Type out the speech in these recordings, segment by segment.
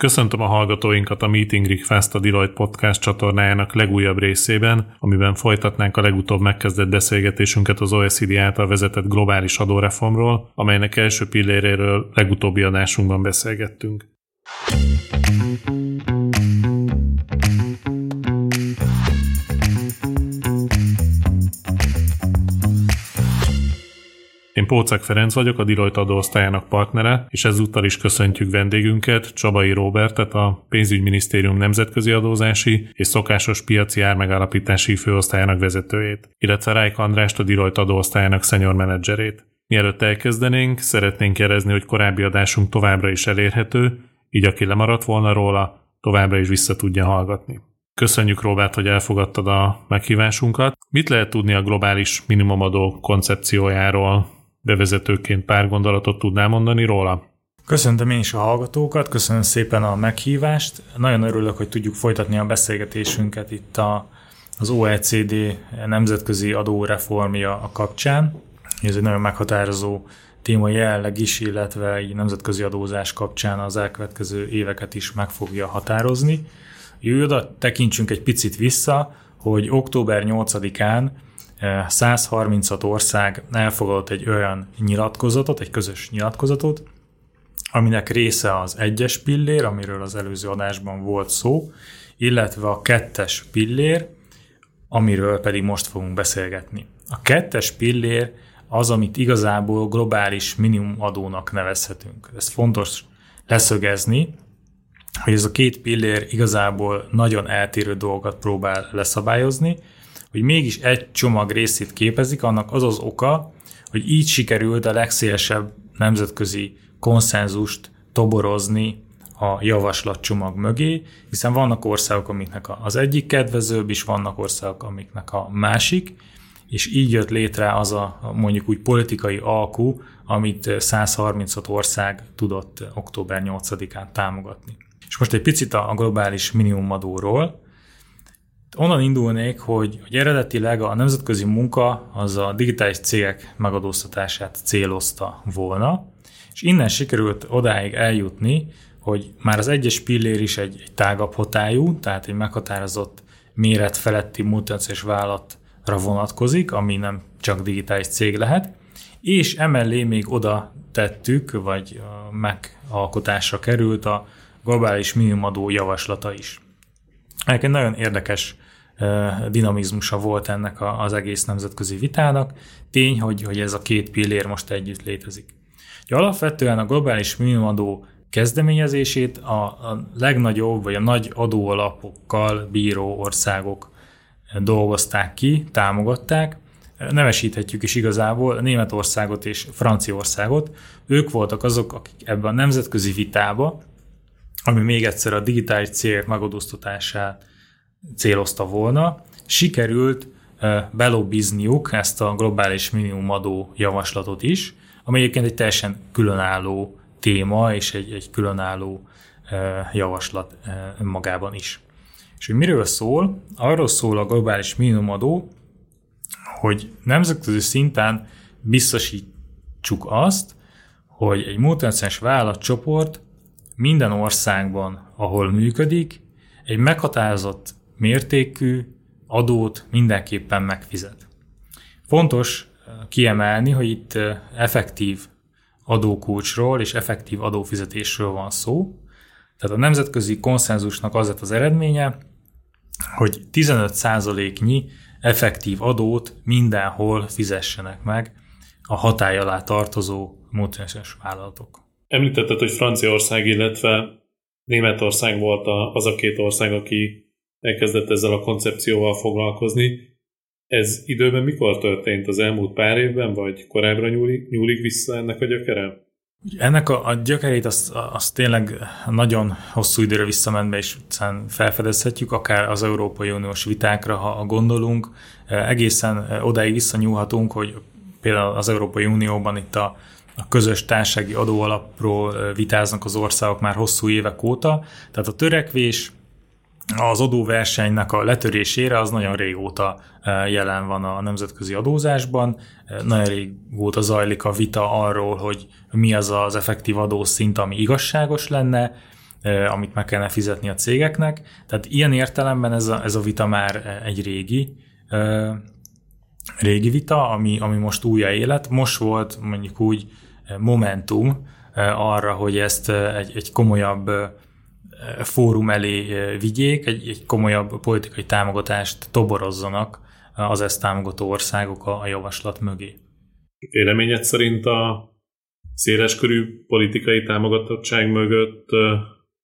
Köszöntöm a hallgatóinkat a Meeting Request a Deloitte Podcast csatornájának legújabb részében, amiben folytatnánk a legutóbb megkezdett beszélgetésünket az OECD által vezetett globális adóreformról, amelynek első pilléréről legutóbbi adásunkban beszélgettünk. Én Pócek Ferenc vagyok, a Deloitte adóosztályának partnere, és ezúttal is köszöntjük vendégünket, Csabai Robertet, a Pénzügyminisztérium nemzetközi adózási és szokásos piaci ármegállapítási főosztályának vezetőjét, illetve Rájk Andrást, a Deloitte adóosztályának senior menedzserét. Mielőtt elkezdenénk, szeretnénk jelezni, hogy korábbi adásunk továbbra is elérhető, így aki lemaradt volna róla, továbbra is vissza tudja hallgatni. Köszönjük, Robert, hogy elfogadtad a meghívásunkat. Mit lehet tudni a globális minimumadó koncepciójáról? Bevezetőként pár gondolatot tudnál mondani róla? Köszöntöm én is a hallgatókat, köszönöm szépen a meghívást. Nagyon örülök, hogy tudjuk folytatni a beszélgetésünket itt a, az OECD nemzetközi adóreformja a kapcsán. Ez egy nagyon meghatározó téma jelenleg is, illetve így nemzetközi adózás kapcsán az elkövetkező éveket is meg fogja határozni. Oda tekintsünk egy picit vissza, hogy október 8-án 136 ország elfogadott egy olyan nyilatkozatot, egy közös nyilatkozatot, aminek része az egyes pillér, amiről az előző adásban volt szó, illetve a kettes pillér, amiről pedig most fogunk beszélgetni. A kettes pillér az, amit igazából globális minimumadónak nevezhetünk. Ez fontos leszögezni, hogy ez a két pillér igazából nagyon eltérő dolgokat próbál leszabályozni, hogy mégis egy csomag részét képezik, annak az az oka, hogy így sikerült a legszélesebb nemzetközi konszenzust toborozni a javaslatcsomag mögé, hiszen vannak országok, amiknek az egyik kedvezőbb, és vannak országok, amiknek a másik, és így jött létre az a mondjuk úgy politikai alkú, amit 136 ország tudott október 8-án támogatni. És most egy picit a globális minimumadóról. Onnan indulnék, hogy, hogy eredetileg a nemzetközi munka az a digitális cégek megadóztatását célozta volna, és innen sikerült odáig eljutni, hogy már az egyes pillér is egy, egy tágabb hatályú, tehát egy meghatározott méret feletti multinacionális vállalatra vonatkozik, ami nem csak digitális cég lehet, és emellé még oda tettük, vagy megalkotásra került a globális minimumadó javaslata is. Ennek egy nagyon érdekes dinamizmusa volt ennek az egész nemzetközi vitának. Tény, hogy, hogy ez a két pillér most együtt létezik. Ugye alapvetően a globális minimumadó kezdeményezését a, a legnagyobb vagy a nagy adóalapokkal bíró országok dolgozták ki, támogatták. Nevesíthetjük is igazából Németországot és Franciaországot. Ők voltak azok, akik ebben a nemzetközi vitába, ami még egyszer a digitális cégek megadóztatását célozta volna, sikerült belobbizniuk ezt a globális minimumadó javaslatot is, ami egyébként egy teljesen különálló téma és egy, egy különálló javaslat önmagában is. És hogy miről szól? Arról szól a globális minimumadó, hogy nemzetközi szinten biztosítsuk azt, hogy egy multinacionális vállalatcsoport minden országban, ahol működik, egy meghatározott mértékű adót mindenképpen megfizet. Fontos eh, kiemelni, hogy itt eh, effektív adókulcsról és effektív adófizetésről van szó. Tehát a nemzetközi konszenzusnak az lett az eredménye, hogy 15%-nyi effektív adót mindenhol fizessenek meg a hatály alá tartozó multinacionális vállalatok. Említetted, hogy Franciaország, illetve Németország volt az a két ország, aki elkezdett ezzel a koncepcióval foglalkozni. Ez időben mikor történt? Az elmúlt pár évben, vagy korábbra nyúlik, nyúlik vissza ennek a gyökere? Ennek a, a gyökerét azt, azt tényleg nagyon hosszú időre visszament be, és felfedezhetjük, akár az Európai Uniós vitákra, ha gondolunk. Egészen odáig visszanyúlhatunk, hogy például az Európai Unióban itt a, a közös társági adóalapról vitáznak az országok már hosszú évek óta. Tehát a törekvés az adóversenynek a letörésére az nagyon régóta e, jelen van a nemzetközi adózásban. E, nagyon régóta zajlik a vita arról, hogy mi az az effektív adószint, ami igazságos lenne, amit meg kellene fizetni a cégeknek. Tehát ilyen értelemben ez a, ez a vita már egy régi, régi vita, ami, ami most újra élet. Most volt mondjuk úgy momentum arra, hogy ezt egy, egy komolyabb fórum elé vigyék, egy, egy komolyabb politikai támogatást toborozzanak az ezt támogató országok a, a javaslat mögé. Véleményed szerint a széleskörű politikai támogatottság mögött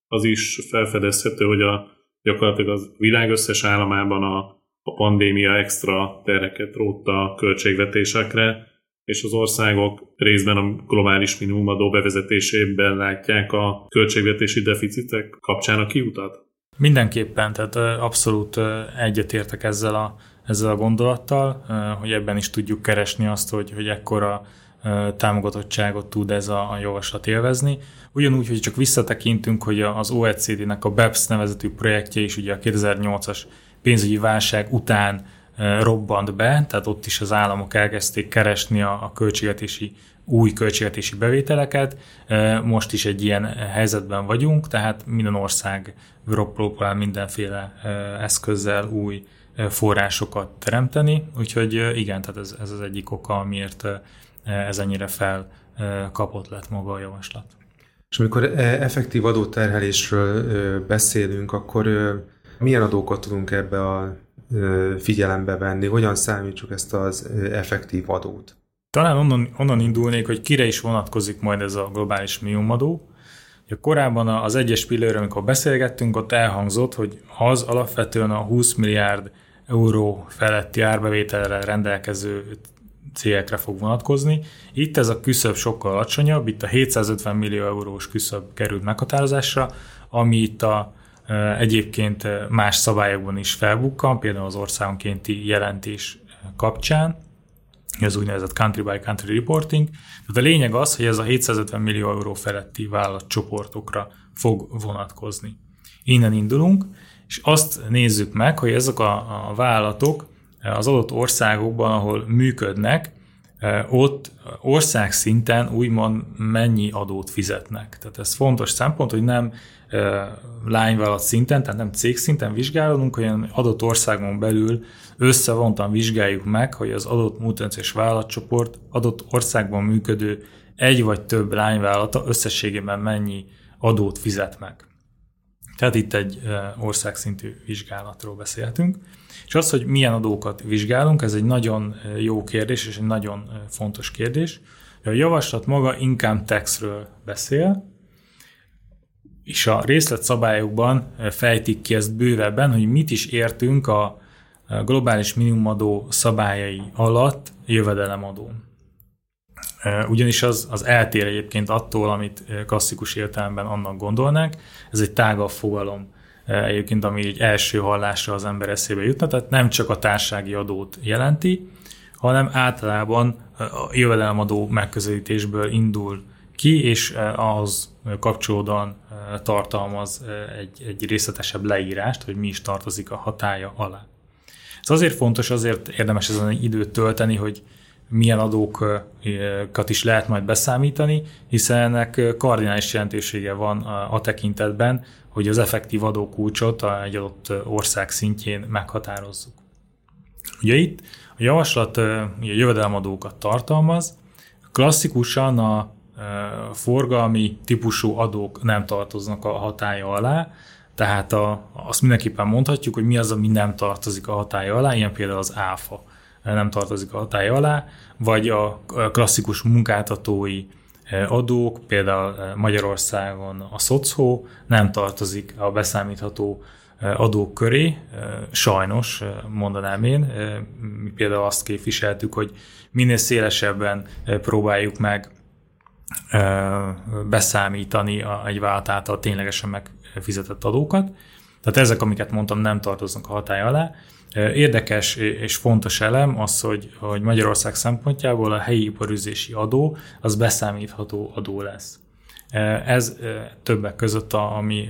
az is felfedezhető, hogy a, gyakorlatilag az világ összes államában a, a pandémia extra tereket rótta a költségvetésekre, és az országok részben a globális minimumadó bevezetésében látják a költségvetési deficitek kapcsán a kiutat? Mindenképpen, tehát abszolút egyetértek ezzel a, ezzel a gondolattal, hogy ebben is tudjuk keresni azt, hogy, hogy ekkora támogatottságot tud ez a, a javaslat élvezni. Ugyanúgy, hogy csak visszatekintünk, hogy az OECD-nek a BEPS nevezetű projektje is ugye a 2008-as pénzügyi válság után robbant be, tehát ott is az államok elkezdték keresni a, a költségvetési új költségvetési bevételeket. Most is egy ilyen helyzetben vagyunk, tehát minden ország próbál mindenféle eszközzel új forrásokat teremteni, úgyhogy igen, tehát ez, ez az egyik oka, amiért ez ennyire felkapott lett maga a javaslat. És amikor effektív adóterhelésről beszélünk, akkor milyen adókat tudunk ebbe a figyelembe venni? Hogyan számítsuk ezt az effektív adót? Talán onnan, onnan indulnék, hogy kire is vonatkozik majd ez a globális minimumadó. Ja, korábban az egyes pillőről, amikor beszélgettünk, ott elhangzott, hogy az alapvetően a 20 milliárd euró feletti árbevételre rendelkező cégekre fog vonatkozni. Itt ez a küszöb sokkal alacsonyabb, itt a 750 millió eurós küszöb került meghatározásra, ami itt a egyébként más szabályokban is felbukkan, például az országonkénti jelentés kapcsán, az úgynevezett country by country reporting. Tehát a lényeg az, hogy ez a 750 millió euró feletti vállalatcsoportokra fog vonatkozni. Innen indulunk, és azt nézzük meg, hogy ezek a, a vállalatok az adott országokban, ahol működnek, ott ország szinten úgymond mennyi adót fizetnek. Tehát ez fontos szempont, hogy nem lányvállalat szinten, tehát nem cég szinten vizsgálunk, hanem adott országon belül összevontan vizsgáljuk meg, hogy az adott multinacionális vállalatcsoport adott országban működő egy vagy több lányvállalata összességében mennyi adót fizet meg. Tehát itt egy országszintű vizsgálatról beszéltünk. És az, hogy milyen adókat vizsgálunk, ez egy nagyon jó kérdés, és egy nagyon fontos kérdés. A javaslat maga income taxről beszél, és a részletszabályokban fejtik ki ezt bővebben, hogy mit is értünk a globális minimumadó szabályai alatt jövedelemadón. Ugyanis az, az eltér egyébként attól, amit klasszikus értelemben annak gondolnák. Ez egy tágabb fogalom egyébként, ami egy első hallásra az ember eszébe jutna, tehát nem csak a társági adót jelenti, hanem általában a jövedelemadó megközelítésből indul ki, és az kapcsolódóan tartalmaz egy, egy részletesebb leírást, hogy mi is tartozik a hatája alá. Ez azért fontos, azért érdemes ezen időt tölteni, hogy milyen adókat is lehet majd beszámítani, hiszen ennek kardinális jelentősége van a, tekintetben, hogy az effektív adókulcsot egy adott ország szintjén meghatározzuk. Ugye itt a javaslat ugye jövedelemadókat tartalmaz, klasszikusan a forgalmi típusú adók nem tartoznak a hatája alá, tehát a, azt mindenképpen mondhatjuk, hogy mi az, ami nem tartozik a hatája alá, ilyen például az áfa nem tartozik a hatája alá, vagy a klasszikus munkáltatói adók, például Magyarországon a szocó nem tartozik a beszámítható adók köré, sajnos mondanám én. Mi például azt képviseltük, hogy minél szélesebben próbáljuk meg beszámítani egy vállalat által ténylegesen megfizetett adókat. Tehát ezek, amiket mondtam, nem tartoznak a hatály alá. Érdekes és fontos elem az, hogy, hogy Magyarország szempontjából a helyi iparüzési adó az beszámítható adó lesz. Ez többek között, a, ami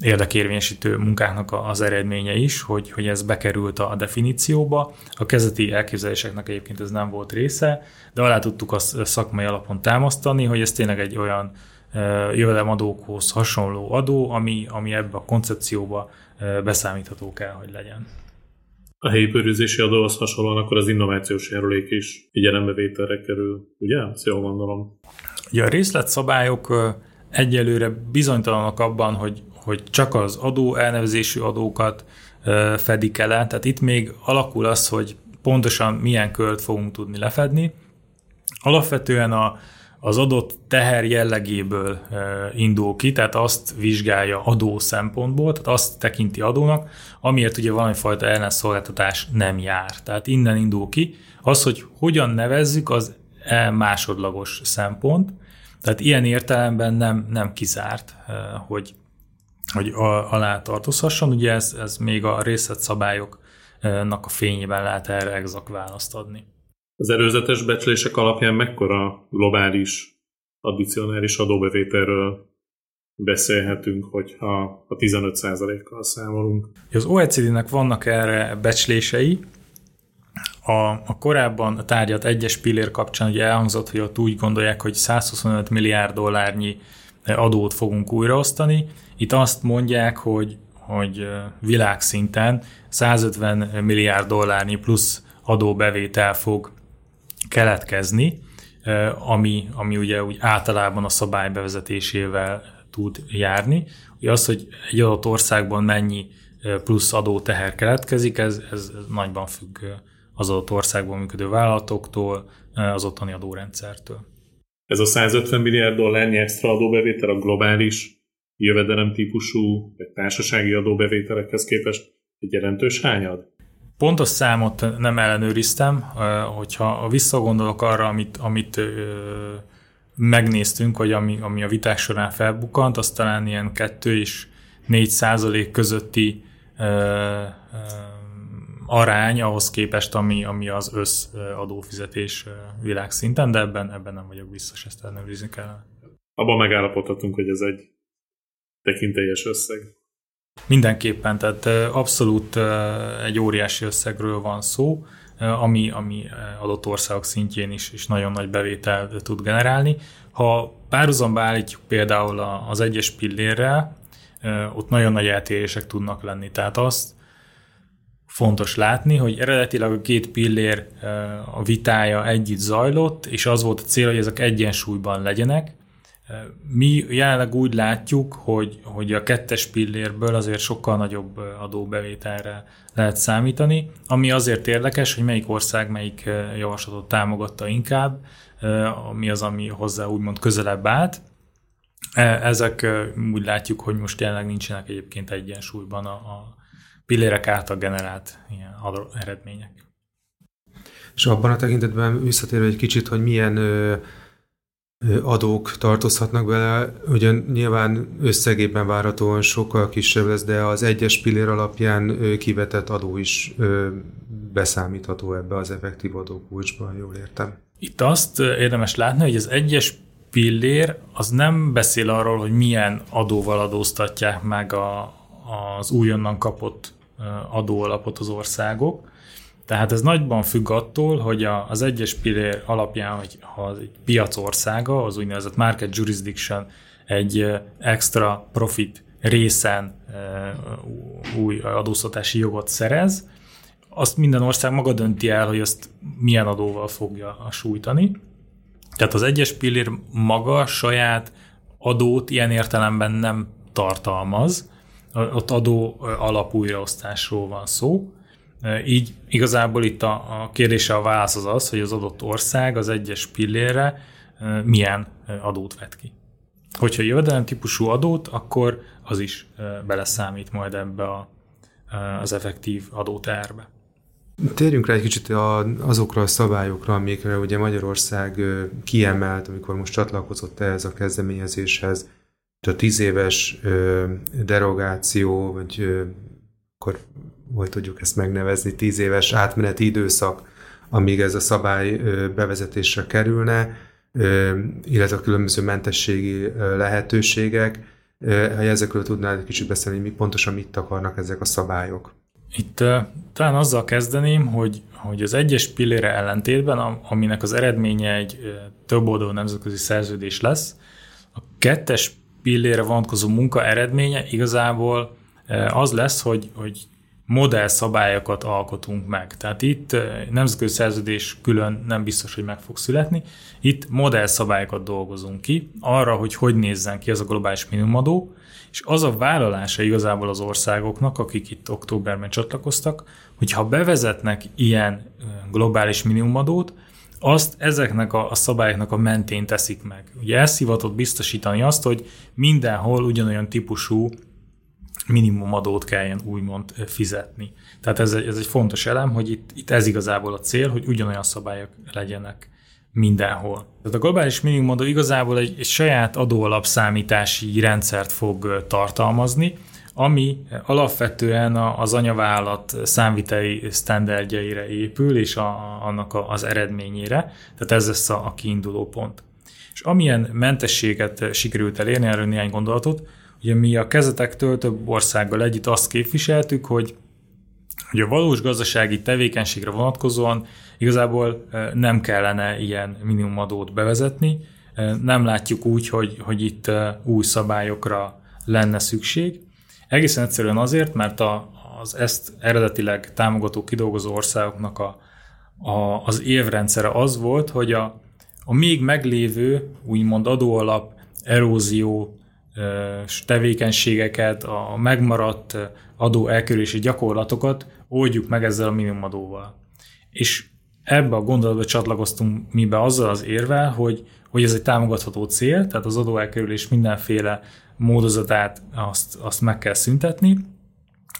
érdekérvényesítő munkáknak az eredménye is, hogy, hogy ez bekerült a definícióba. A kezdeti elképzeléseknek egyébként ez nem volt része, de alá tudtuk azt szakmai alapon támasztani, hogy ez tényleg egy olyan jövedelemadókhoz hasonló adó, ami, ami ebbe a koncepcióba beszámítható kell, hogy legyen. A helyi bőrűzési adóhoz hasonlóan akkor az innovációs járulék is figyelembevételre kerül, ugye? Ezt jól gondolom. Ugye a részletszabályok egyelőre bizonytalanok abban, hogy, hogy csak az adó elnevezésű adókat fedik el, tehát itt még alakul az, hogy pontosan milyen költ fogunk tudni lefedni. Alapvetően a, az adott teher jellegéből indul ki, tehát azt vizsgálja adó szempontból, tehát azt tekinti adónak, amiért ugye valamifajta ellenszolgáltatás nem jár. Tehát innen indul ki. Az, hogy hogyan nevezzük, az e másodlagos szempont, tehát ilyen értelemben nem, nem kizárt, hogy, hogy alá tartozhasson. Ugye ez, ez még a részletszabályoknak a fényében lehet erre exakt választ adni. Az előzetes becslések alapján mekkora globális addicionális adóbevételről beszélhetünk, hogyha a 15%-kal számolunk. Az OECD-nek vannak erre becslései. A, a korábban a tárgyat egyes pillér kapcsán ugye elhangzott, hogy ott úgy gondolják, hogy 125 milliárd dollárnyi adót fogunk újraosztani. Itt azt mondják, hogy, hogy világszinten 150 milliárd dollárnyi plusz adóbevétel fog keletkezni, ami, ami ugye úgy általában a szabály bevezetésével tud járni. Ugye az, hogy egy adott országban mennyi plusz adóteher keletkezik, ez, ez, nagyban függ az adott országban működő vállalatoktól, az ottani adórendszertől. Ez a 150 milliárd dollárnyi extra adóbevétel a globális jövedelem típusú vagy társasági adóbevételekhez képest egy jelentős hányad? Pontos számot nem ellenőriztem, hogyha visszagondolok arra, amit, amit megnéztünk, hogy ami, ami a viták során felbukkant, az talán ilyen 2 és 4 százalék közötti ö, ö, arány ahhoz képest, ami, ami az összadófizetés világszinten, de ebben, ebben nem vagyok biztos, ezt ellenőrizni kell. Abban megállapodhatunk, hogy ez egy tekintélyes összeg. Mindenképpen, tehát abszolút egy óriási összegről van szó, ami, ami adott országok szintjén is, is nagyon nagy bevétel tud generálni. Ha párhuzamba állítjuk például az egyes pillérrel, ott nagyon nagy eltérések tudnak lenni. Tehát azt fontos látni, hogy eredetileg a két pillér a vitája együtt zajlott, és az volt a cél, hogy ezek egyensúlyban legyenek, mi jelenleg úgy látjuk, hogy, hogy a kettes pillérből azért sokkal nagyobb adóbevételre lehet számítani, ami azért érdekes, hogy melyik ország melyik javaslatot támogatta inkább, mi az, ami hozzá úgymond közelebb állt. E, ezek úgy látjuk, hogy most jelenleg nincsenek egyébként egyensúlyban a, a pillérek által generált ilyen eredmények. És abban a tekintetben visszatérve egy kicsit, hogy milyen adók tartozhatnak bele. Ugye nyilván összegében várhatóan sokkal kisebb lesz, de az egyes pillér alapján kivetett adó is beszámítható ebbe az effektív adókulcsba, jól értem. Itt azt érdemes látni, hogy az egyes pillér az nem beszél arról, hogy milyen adóval adóztatják meg a, az újonnan kapott adóalapot az országok, tehát ez nagyban függ attól, hogy a, az egyes pillér alapján, hogy ha egy piacországa, az úgynevezett market jurisdiction egy extra profit részen új adóztatási jogot szerez, azt minden ország maga dönti el, hogy azt milyen adóval fogja sújtani. Tehát az egyes pillér maga saját adót ilyen értelemben nem tartalmaz, ott adó alapújraosztásról van szó, így igazából itt a, a kérdése a válasz az az, hogy az adott ország az egyes pillére milyen adót vet ki. Hogyha jövedelem típusú adót, akkor az is beleszámít majd ebbe a, az effektív adóterbe. Térjünk rá egy kicsit azokra a szabályokra, amikre ugye Magyarország kiemelt, amikor most csatlakozott ehhez a kezdeményezéshez. A tíz éves derogáció, vagy akkor hogy tudjuk ezt megnevezni, tíz éves átmeneti időszak, amíg ez a szabály bevezetésre kerülne, illetve a különböző mentességi lehetőségek. Ha ezekről tudnál egy kicsit beszélni, mi pontosan mit akarnak ezek a szabályok? Itt talán azzal kezdeném, hogy, hogy az egyes pillére ellentétben, aminek az eredménye egy több oldalú nemzetközi szerződés lesz, A kettes pillére vonatkozó munka eredménye igazából az lesz, hogy, hogy modellszabályokat alkotunk meg. Tehát itt nemzetközi szerződés külön nem biztos, hogy meg fog születni. Itt modellszabályokat dolgozunk ki arra, hogy hogy nézzen ki ez a globális minimumadó, és az a vállalása igazából az országoknak, akik itt októberben csatlakoztak, hogy ha bevezetnek ilyen globális minimumadót, azt ezeknek a, szabályoknak a mentén teszik meg. Ugye ez hivatott biztosítani azt, hogy mindenhol ugyanolyan típusú minimumadót kelljen úgymond fizetni. Tehát ez egy, ez egy fontos elem, hogy itt, itt ez igazából a cél, hogy ugyanolyan szabályok legyenek mindenhol. Tehát a globális minimumadó igazából egy, egy saját adóalapszámítási rendszert fog tartalmazni, ami alapvetően az anyavállalat számviteli sztenderdjeire épül, és a, annak a, az eredményére. Tehát ez lesz a, a kiinduló pont. És amilyen mentességet sikerült elérni, erről néhány gondolatot, ugye mi a kezetektől több országgal együtt azt képviseltük, hogy, hogy a valós gazdasági tevékenységre vonatkozóan igazából nem kellene ilyen minimumadót bevezetni, nem látjuk úgy, hogy, hogy itt új szabályokra lenne szükség. Egészen egyszerűen azért, mert a, az ezt eredetileg támogató kidolgozó országoknak a, a, az évrendszere az volt, hogy a, a még meglévő úgymond adóalap erózió tevékenységeket, a megmaradt adó elkerülési gyakorlatokat oldjuk meg ezzel a minimumadóval. És ebbe a gondolatba csatlakoztunk mi be azzal az érvel, hogy, hogy ez egy támogatható cél, tehát az adóelkerülés mindenféle módozatát azt, azt meg kell szüntetni,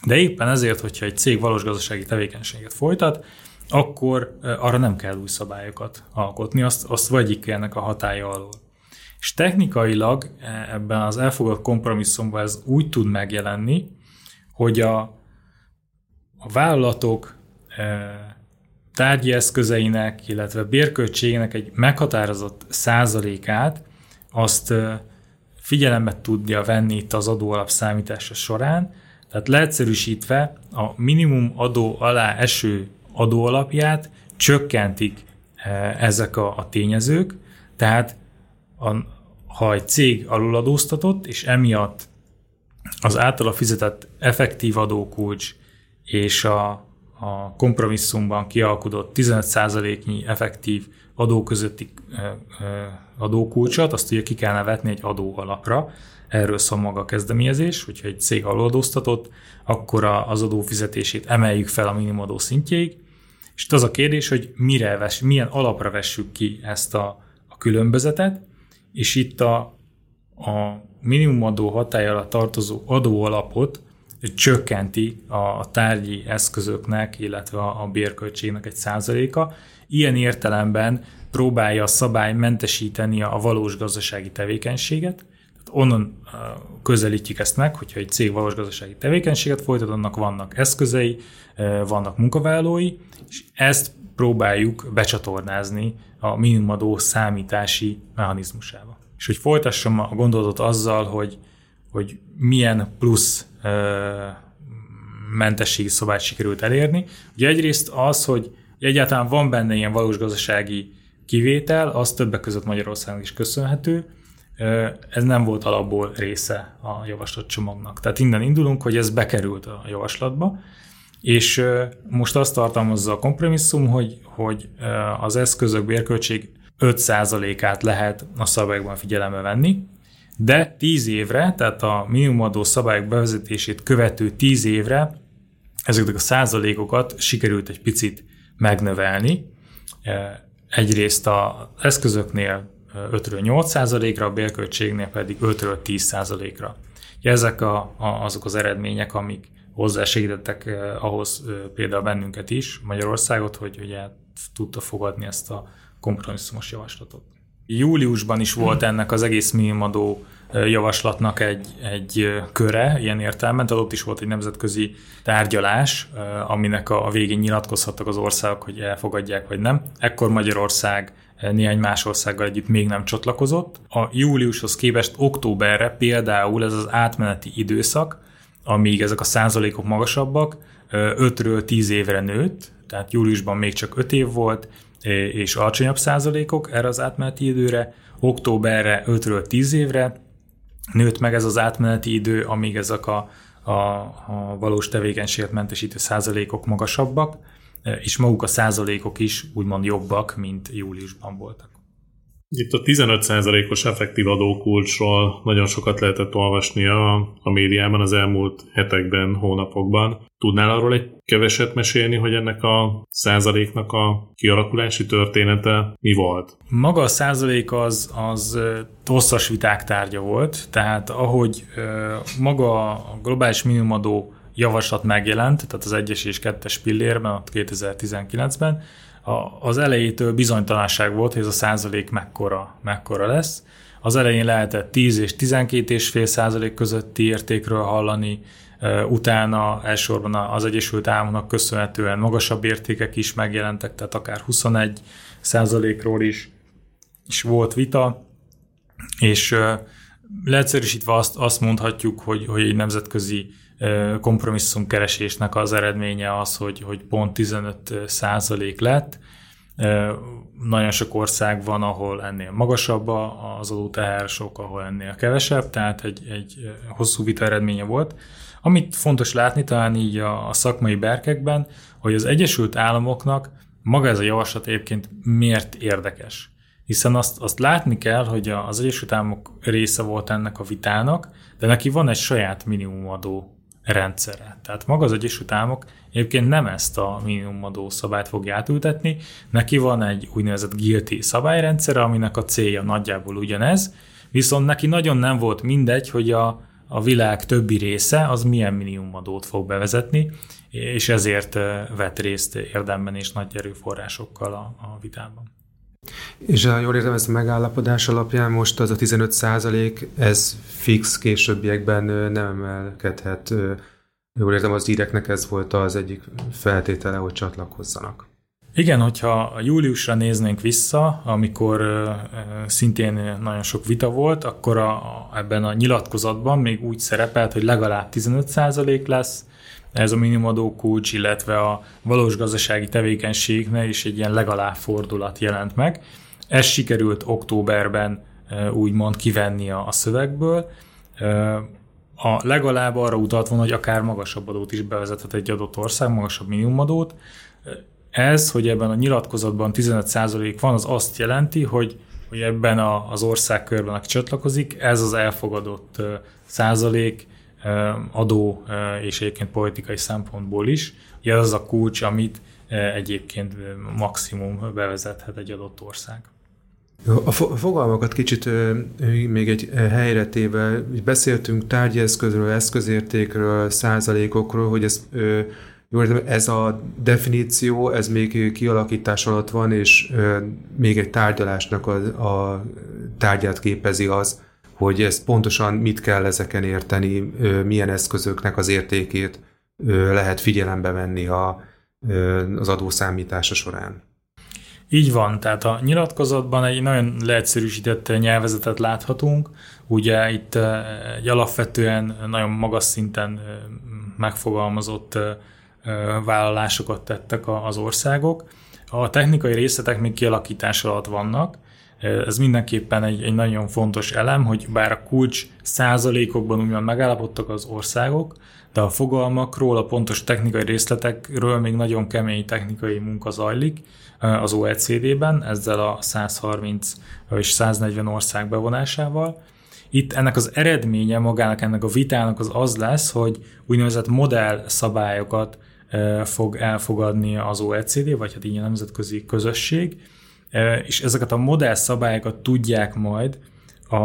de éppen ezért, hogyha egy cég valós gazdasági tevékenységet folytat, akkor arra nem kell új szabályokat alkotni, azt, azt vagyik ennek a hatája alól. És technikailag e, ebben az elfogadott kompromisszumban ez úgy tud megjelenni, hogy a, a vállalatok e, tárgyi eszközeinek, illetve bérköltségének egy meghatározott százalékát azt figyelembe tudja venni itt az adóalap számítása során, tehát leegyszerűsítve a minimum adó alá eső adóalapját csökkentik ezek a, a tényezők, tehát a, ha egy cég aluladóztatott, és emiatt az általa fizetett effektív adókulcs és a, a kompromisszumban kialkudott 15%-nyi effektív adó közötti adókulcsot, azt ugye ki kellene vetni egy adó alapra. Erről szól maga a kezdeményezés, hogyha egy cég alódóztatott, akkor az adófizetését emeljük fel a minimumadó szintjéig, és itt az a kérdés, hogy mire ves, milyen alapra vessük ki ezt a, a különbözetet, és itt a, a minimumadó alatt tartozó adóalapot csökkenti a tárgyi eszközöknek, illetve a bérköltségnek egy százaléka. Ilyen értelemben próbálja a szabály mentesíteni a valós gazdasági tevékenységet. Onnan közelítjük ezt meg, hogyha egy cég valós gazdasági tevékenységet folytat, annak vannak eszközei, vannak munkavállalói, és ezt próbáljuk becsatornázni a minimumadó számítási mechanizmusába. És hogy folytassam a gondolatot azzal, hogy, hogy milyen plusz mentességi szobát sikerült elérni. Ugye egyrészt az, hogy egyáltalán van benne ilyen valós gazdasági kivétel, az többek között Magyarországnak is köszönhető, ez nem volt alapból része a javaslatcsomagnak. Tehát innen indulunk, hogy ez bekerült a javaslatba, és most azt tartalmazza a kompromisszum, hogy, hogy az eszközök bérköltség 5%-át lehet a szabályokban figyelembe venni, de 10 évre, tehát a minimumadó szabályok bevezetését követő 10 évre ezeket a százalékokat sikerült egy picit megnövelni. Egyrészt az eszközöknél 5-ről 8 százalékra, a bérköltségnél pedig 5-ről 10 százalékra. Ezek a, a, azok az eredmények, amik hozzásegítettek eh, ahhoz eh, például bennünket is, Magyarországot, hogy ugye tudta fogadni ezt a kompromisszumos javaslatot. Júliusban is volt ennek az egész minimadó javaslatnak egy, egy köre ilyen értelemben, tehát ott is volt egy nemzetközi tárgyalás, aminek a végén nyilatkozhattak az országok, hogy elfogadják vagy nem. Ekkor Magyarország néhány más országgal együtt még nem csatlakozott. A júliushoz képest októberre például ez az átmeneti időszak, amíg ezek a százalékok magasabbak, 5-ről 10 évre nőtt, tehát júliusban még csak 5 év volt, és alacsonyabb százalékok erre az átmeneti időre, októberre 5-ről 10 évre nőtt meg ez az átmeneti idő, amíg ezek a, a, a valós tevékenységet mentesítő százalékok magasabbak, és maguk a százalékok is úgymond jobbak, mint júliusban voltak. Itt a 15%-os effektív adókulcsról nagyon sokat lehetett olvasni a, a médiában az elmúlt hetekben, hónapokban. Tudnál arról egy keveset mesélni, hogy ennek a százaléknak a kialakulási története mi volt? Maga a százalék az, az hosszas viták tárgya volt, tehát ahogy maga a globális minimumadó javaslat megjelent, tehát az egyes és kettes pillérben, 2019-ben, az elejétől bizonytalanság volt, hogy ez a százalék mekkora, mekkora lesz. Az elején lehetett 10 és 12,5 százalék közötti értékről hallani, utána elsősorban az Egyesült Államoknak köszönhetően magasabb értékek is megjelentek, tehát akár 21 százalékról is, is volt vita, és leegyszerűsítve azt, azt mondhatjuk, hogy, hogy egy nemzetközi kompromisszumkeresésnek az eredménye az, hogy, hogy pont 15 százalék lett. Nagyon sok ország van, ahol ennél magasabb az adóteher, sok, ahol ennél kevesebb, tehát egy, egy hosszú vita eredménye volt. Amit fontos látni talán így a, a szakmai berkekben, hogy az Egyesült Államoknak maga ez a javaslat egyébként miért érdekes. Hiszen azt, azt látni kell, hogy az Egyesült Államok része volt ennek a vitának, de neki van egy saját minimumadó rendszere. Tehát maga az Egyesült Államok egyébként nem ezt a minimumadó szabályt fogja átültetni, neki van egy úgynevezett guilty szabályrendszere, aminek a célja nagyjából ugyanez, viszont neki nagyon nem volt mindegy, hogy a, a világ többi része az milyen minimumadót fog bevezetni, és ezért vett részt érdemben és nagy erőforrásokkal a, a vitában. És ha jól értem, ezt a megállapodás alapján most az a 15 százalék, ez fix későbbiekben nem emelkedhet. Jól értem, az íreknek ez volt az egyik feltétele, hogy csatlakozzanak. Igen, hogyha júliusra néznénk vissza, amikor szintén nagyon sok vita volt, akkor a, ebben a nyilatkozatban még úgy szerepelt, hogy legalább 15% lesz, ez a minimumadó kulcs, illetve a valós gazdasági tevékenységnél is egy ilyen legalább fordulat jelent meg. Ez sikerült októberben úgymond kivenni a, szövegből. A legalább arra utalt volna, hogy akár magasabb adót is bevezethet egy adott ország, magasabb minimumadót. Ez, hogy ebben a nyilatkozatban 15% van, az azt jelenti, hogy, hogy ebben az országkörben, aki csatlakozik, ez az elfogadott százalék, adó és egyébként politikai szempontból is. Ugye az a kulcs, amit egyébként maximum bevezethet egy adott ország. A fogalmakat kicsit még egy helyre téve, beszéltünk tárgyi eszközről, eszközértékről, százalékokról, hogy ez, jó, ez a definíció, ez még kialakítás alatt van, és még egy tárgyalásnak a, a tárgyát képezi az, hogy ez pontosan mit kell ezeken érteni, milyen eszközöknek az értékét lehet figyelembe venni a, az adószámítása során. Így van, tehát a nyilatkozatban egy nagyon leegyszerűsített nyelvezetet láthatunk. Ugye itt egy alapvetően nagyon magas szinten megfogalmazott vállalásokat tettek az országok. A technikai részletek még kialakítás alatt vannak, ez mindenképpen egy, egy nagyon fontos elem, hogy bár a kulcs százalékokban úgymond megállapodtak az országok, de a fogalmakról, a pontos technikai részletekről még nagyon kemény technikai munka zajlik az OECD-ben, ezzel a 130 és 140 ország bevonásával. Itt ennek az eredménye magának ennek a vitának az az lesz, hogy úgynevezett modell szabályokat fog elfogadni az OECD, vagy hát így a nemzetközi közösség, és ezeket a modell szabályokat tudják majd a,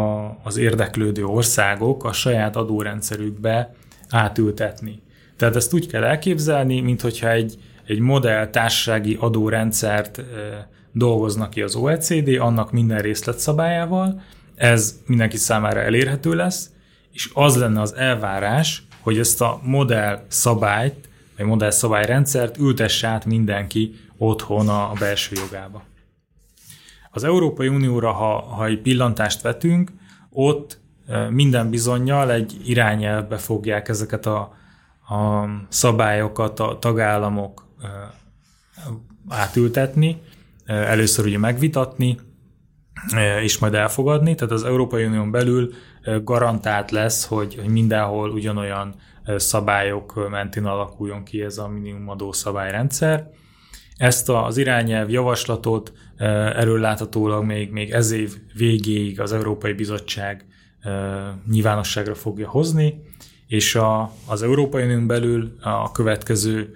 az érdeklődő országok a saját adórendszerükbe átültetni. Tehát ezt úgy kell elképzelni, mint hogyha egy, egy modell társasági adórendszert e, dolgoznak ki az OECD, annak minden részletszabályával, ez mindenki számára elérhető lesz, és az lenne az elvárás, hogy ezt a modell szabályt, vagy modell szabályrendszert ültesse át mindenki otthon a belső jogába. Az Európai Unióra, ha, ha egy pillantást vetünk, ott minden bizonyal egy irányelvbe fogják ezeket a, a szabályokat a tagállamok átültetni. először ugye megvitatni, és majd elfogadni, tehát az Európai Unión belül garantált lesz, hogy mindenhol ugyanolyan szabályok mentén alakuljon ki ez a minimumadó szabályrendszer. Ezt az irányelv javaslatot erről még, még ez év végéig az Európai Bizottság nyilvánosságra fogja hozni, és a, az Európai Unión belül a következő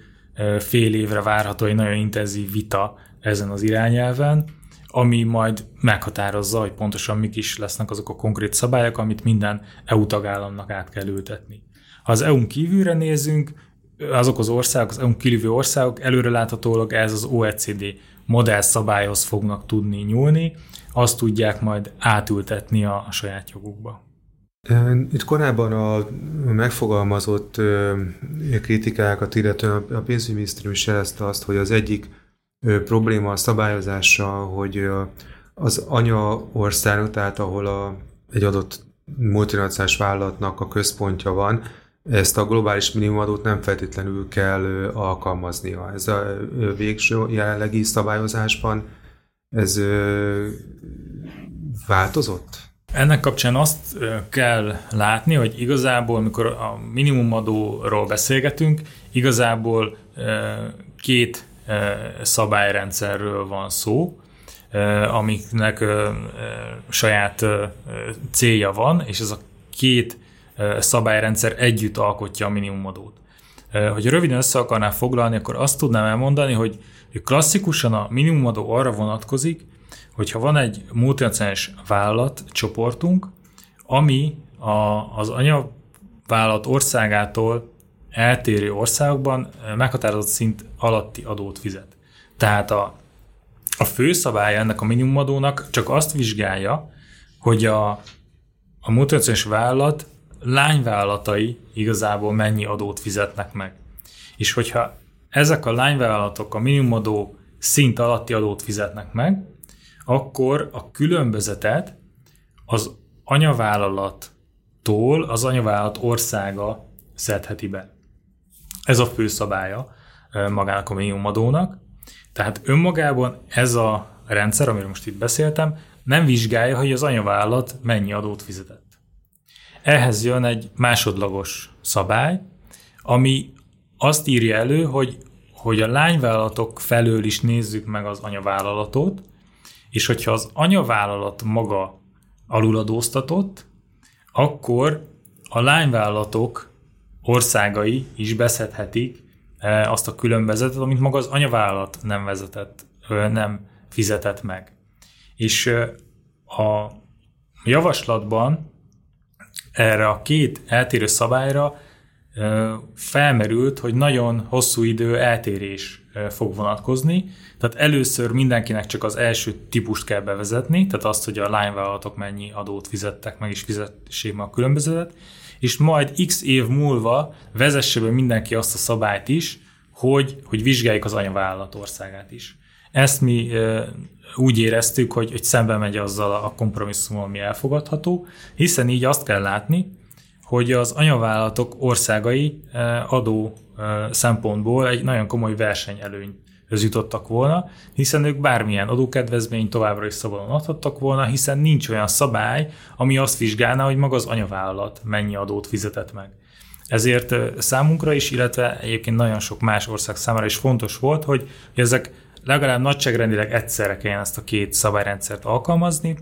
fél évre várható egy nagyon intenzív vita ezen az irányelven, ami majd meghatározza, hogy pontosan mik is lesznek azok a konkrét szabályok, amit minden EU tagállamnak át kell ültetni. Ha az EU-n kívülre nézünk, azok az országok, az EU-n kívüli országok előreláthatólag ez az OECD modell szabályhoz fognak tudni nyúlni, azt tudják majd átültetni a, a saját jogukba. Itt korábban a megfogalmazott kritikákat, illetve a pénzügyminisztérium is jelezte azt, hogy az egyik probléma a szabályozása, hogy az anya ország, tehát ahol a, egy adott multinacionális vállalatnak a központja van, ezt a globális minimumadót nem feltétlenül kell alkalmaznia. Ez a végső jelenlegi szabályozásban ez változott? Ennek kapcsán azt kell látni, hogy igazából, amikor a minimumadóról beszélgetünk, igazából két szabályrendszerről van szó, amiknek saját célja van, és ez a két szabályrendszer együtt alkotja a minimumadót. Hogy röviden össze akarnám foglalni, akkor azt tudnám elmondani, hogy klasszikusan a minimumadó arra vonatkozik, hogyha van egy multinacionális vállalat csoportunk, ami a, az anyavállalat országától eltérő országokban meghatározott szint alatti adót fizet. Tehát a, a fő szabálya ennek a minimumadónak csak azt vizsgálja, hogy a, a multinacionális vállalat lányvállalatai igazából mennyi adót fizetnek meg. És hogyha ezek a lányvállalatok a minimumadó szint alatti adót fizetnek meg, akkor a különbözetet az anyavállalattól az anyavállalat országa szedheti be. Ez a fő szabálya magának a minimumadónak. Tehát önmagában ez a rendszer, amiről most itt beszéltem, nem vizsgálja, hogy az anyavállalat mennyi adót fizetett. Ehhez jön egy másodlagos szabály, ami azt írja elő, hogy, hogy a lányvállalatok felől is nézzük meg az anyavállalatot, és hogyha az anyavállalat maga aluladóztatott, akkor a lányvállalatok országai is beszedhetik eh, azt a különbözetet, amit maga az anyavállalat nem vezetett, nem fizetett meg. És a javaslatban erre a két eltérő szabályra felmerült, hogy nagyon hosszú idő eltérés fog vonatkozni. Tehát először mindenkinek csak az első típust kell bevezetni, tehát azt, hogy a lányvállalatok mennyi adót fizettek meg, és fizessék a különbözetet, és majd x év múlva vezesse be mindenki azt a szabályt is, hogy, hogy vizsgáljuk az anyavállalat országát is. Ezt mi úgy éreztük, hogy, hogy szembe megy azzal a kompromisszummal, ami elfogadható, hiszen így azt kell látni, hogy az anyavállalatok országai eh, adó eh, szempontból egy nagyon komoly versenyelőny jutottak volna, hiszen ők bármilyen adókedvezményt továbbra is szabadon adhattak volna, hiszen nincs olyan szabály, ami azt vizsgálná, hogy maga az anyavállalat mennyi adót fizetett meg. Ezért eh, számunkra is, illetve egyébként nagyon sok más ország számára is fontos volt, hogy ezek legalább nagyságrendileg egyszerre kelljen ezt a két szabályrendszert alkalmazni,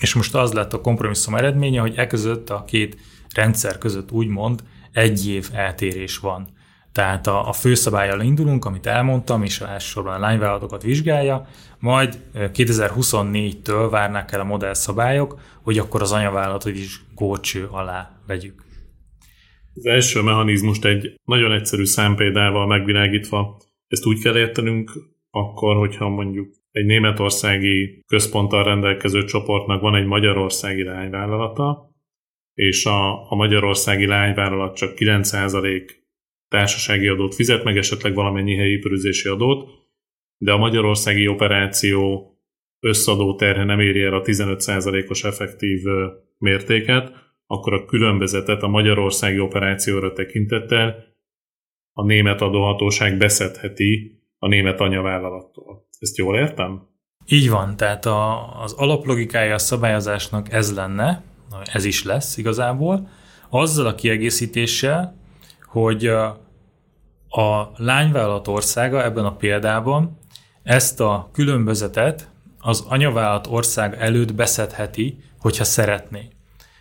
és most az lett a kompromisszum eredménye, hogy e között a két rendszer között úgymond egy év eltérés van. Tehát a, a főszabályjal indulunk, amit elmondtam, és elsősorban a lányvállalatokat vizsgálja, majd 2024-től várnák el a modellszabályok, hogy akkor az anyavállalatot is górcső alá vegyük. Az első mechanizmust egy nagyon egyszerű számpéldával megvilágítva, ezt úgy kell értenünk, akkor, hogyha mondjuk egy németországi központtal rendelkező csoportnak van egy magyarországi lányvállalata, és a, a magyarországi lányvállalat csak 9% társasági adót fizet, meg esetleg valamennyi helyi épülőzési adót, de a magyarországi operáció összadó terhe nem éri el a 15%-os effektív mértéket, akkor a különbözetet a magyarországi operációra tekintettel a német adóhatóság beszedheti a német anyavállalattól. Ezt jól értem? Így van, tehát a, az alaplogikája a szabályozásnak ez lenne, ez is lesz igazából, azzal a kiegészítéssel, hogy a lányvállalat országa ebben a példában ezt a különbözetet az anyavállalat ország előtt beszedheti, hogyha szeretné.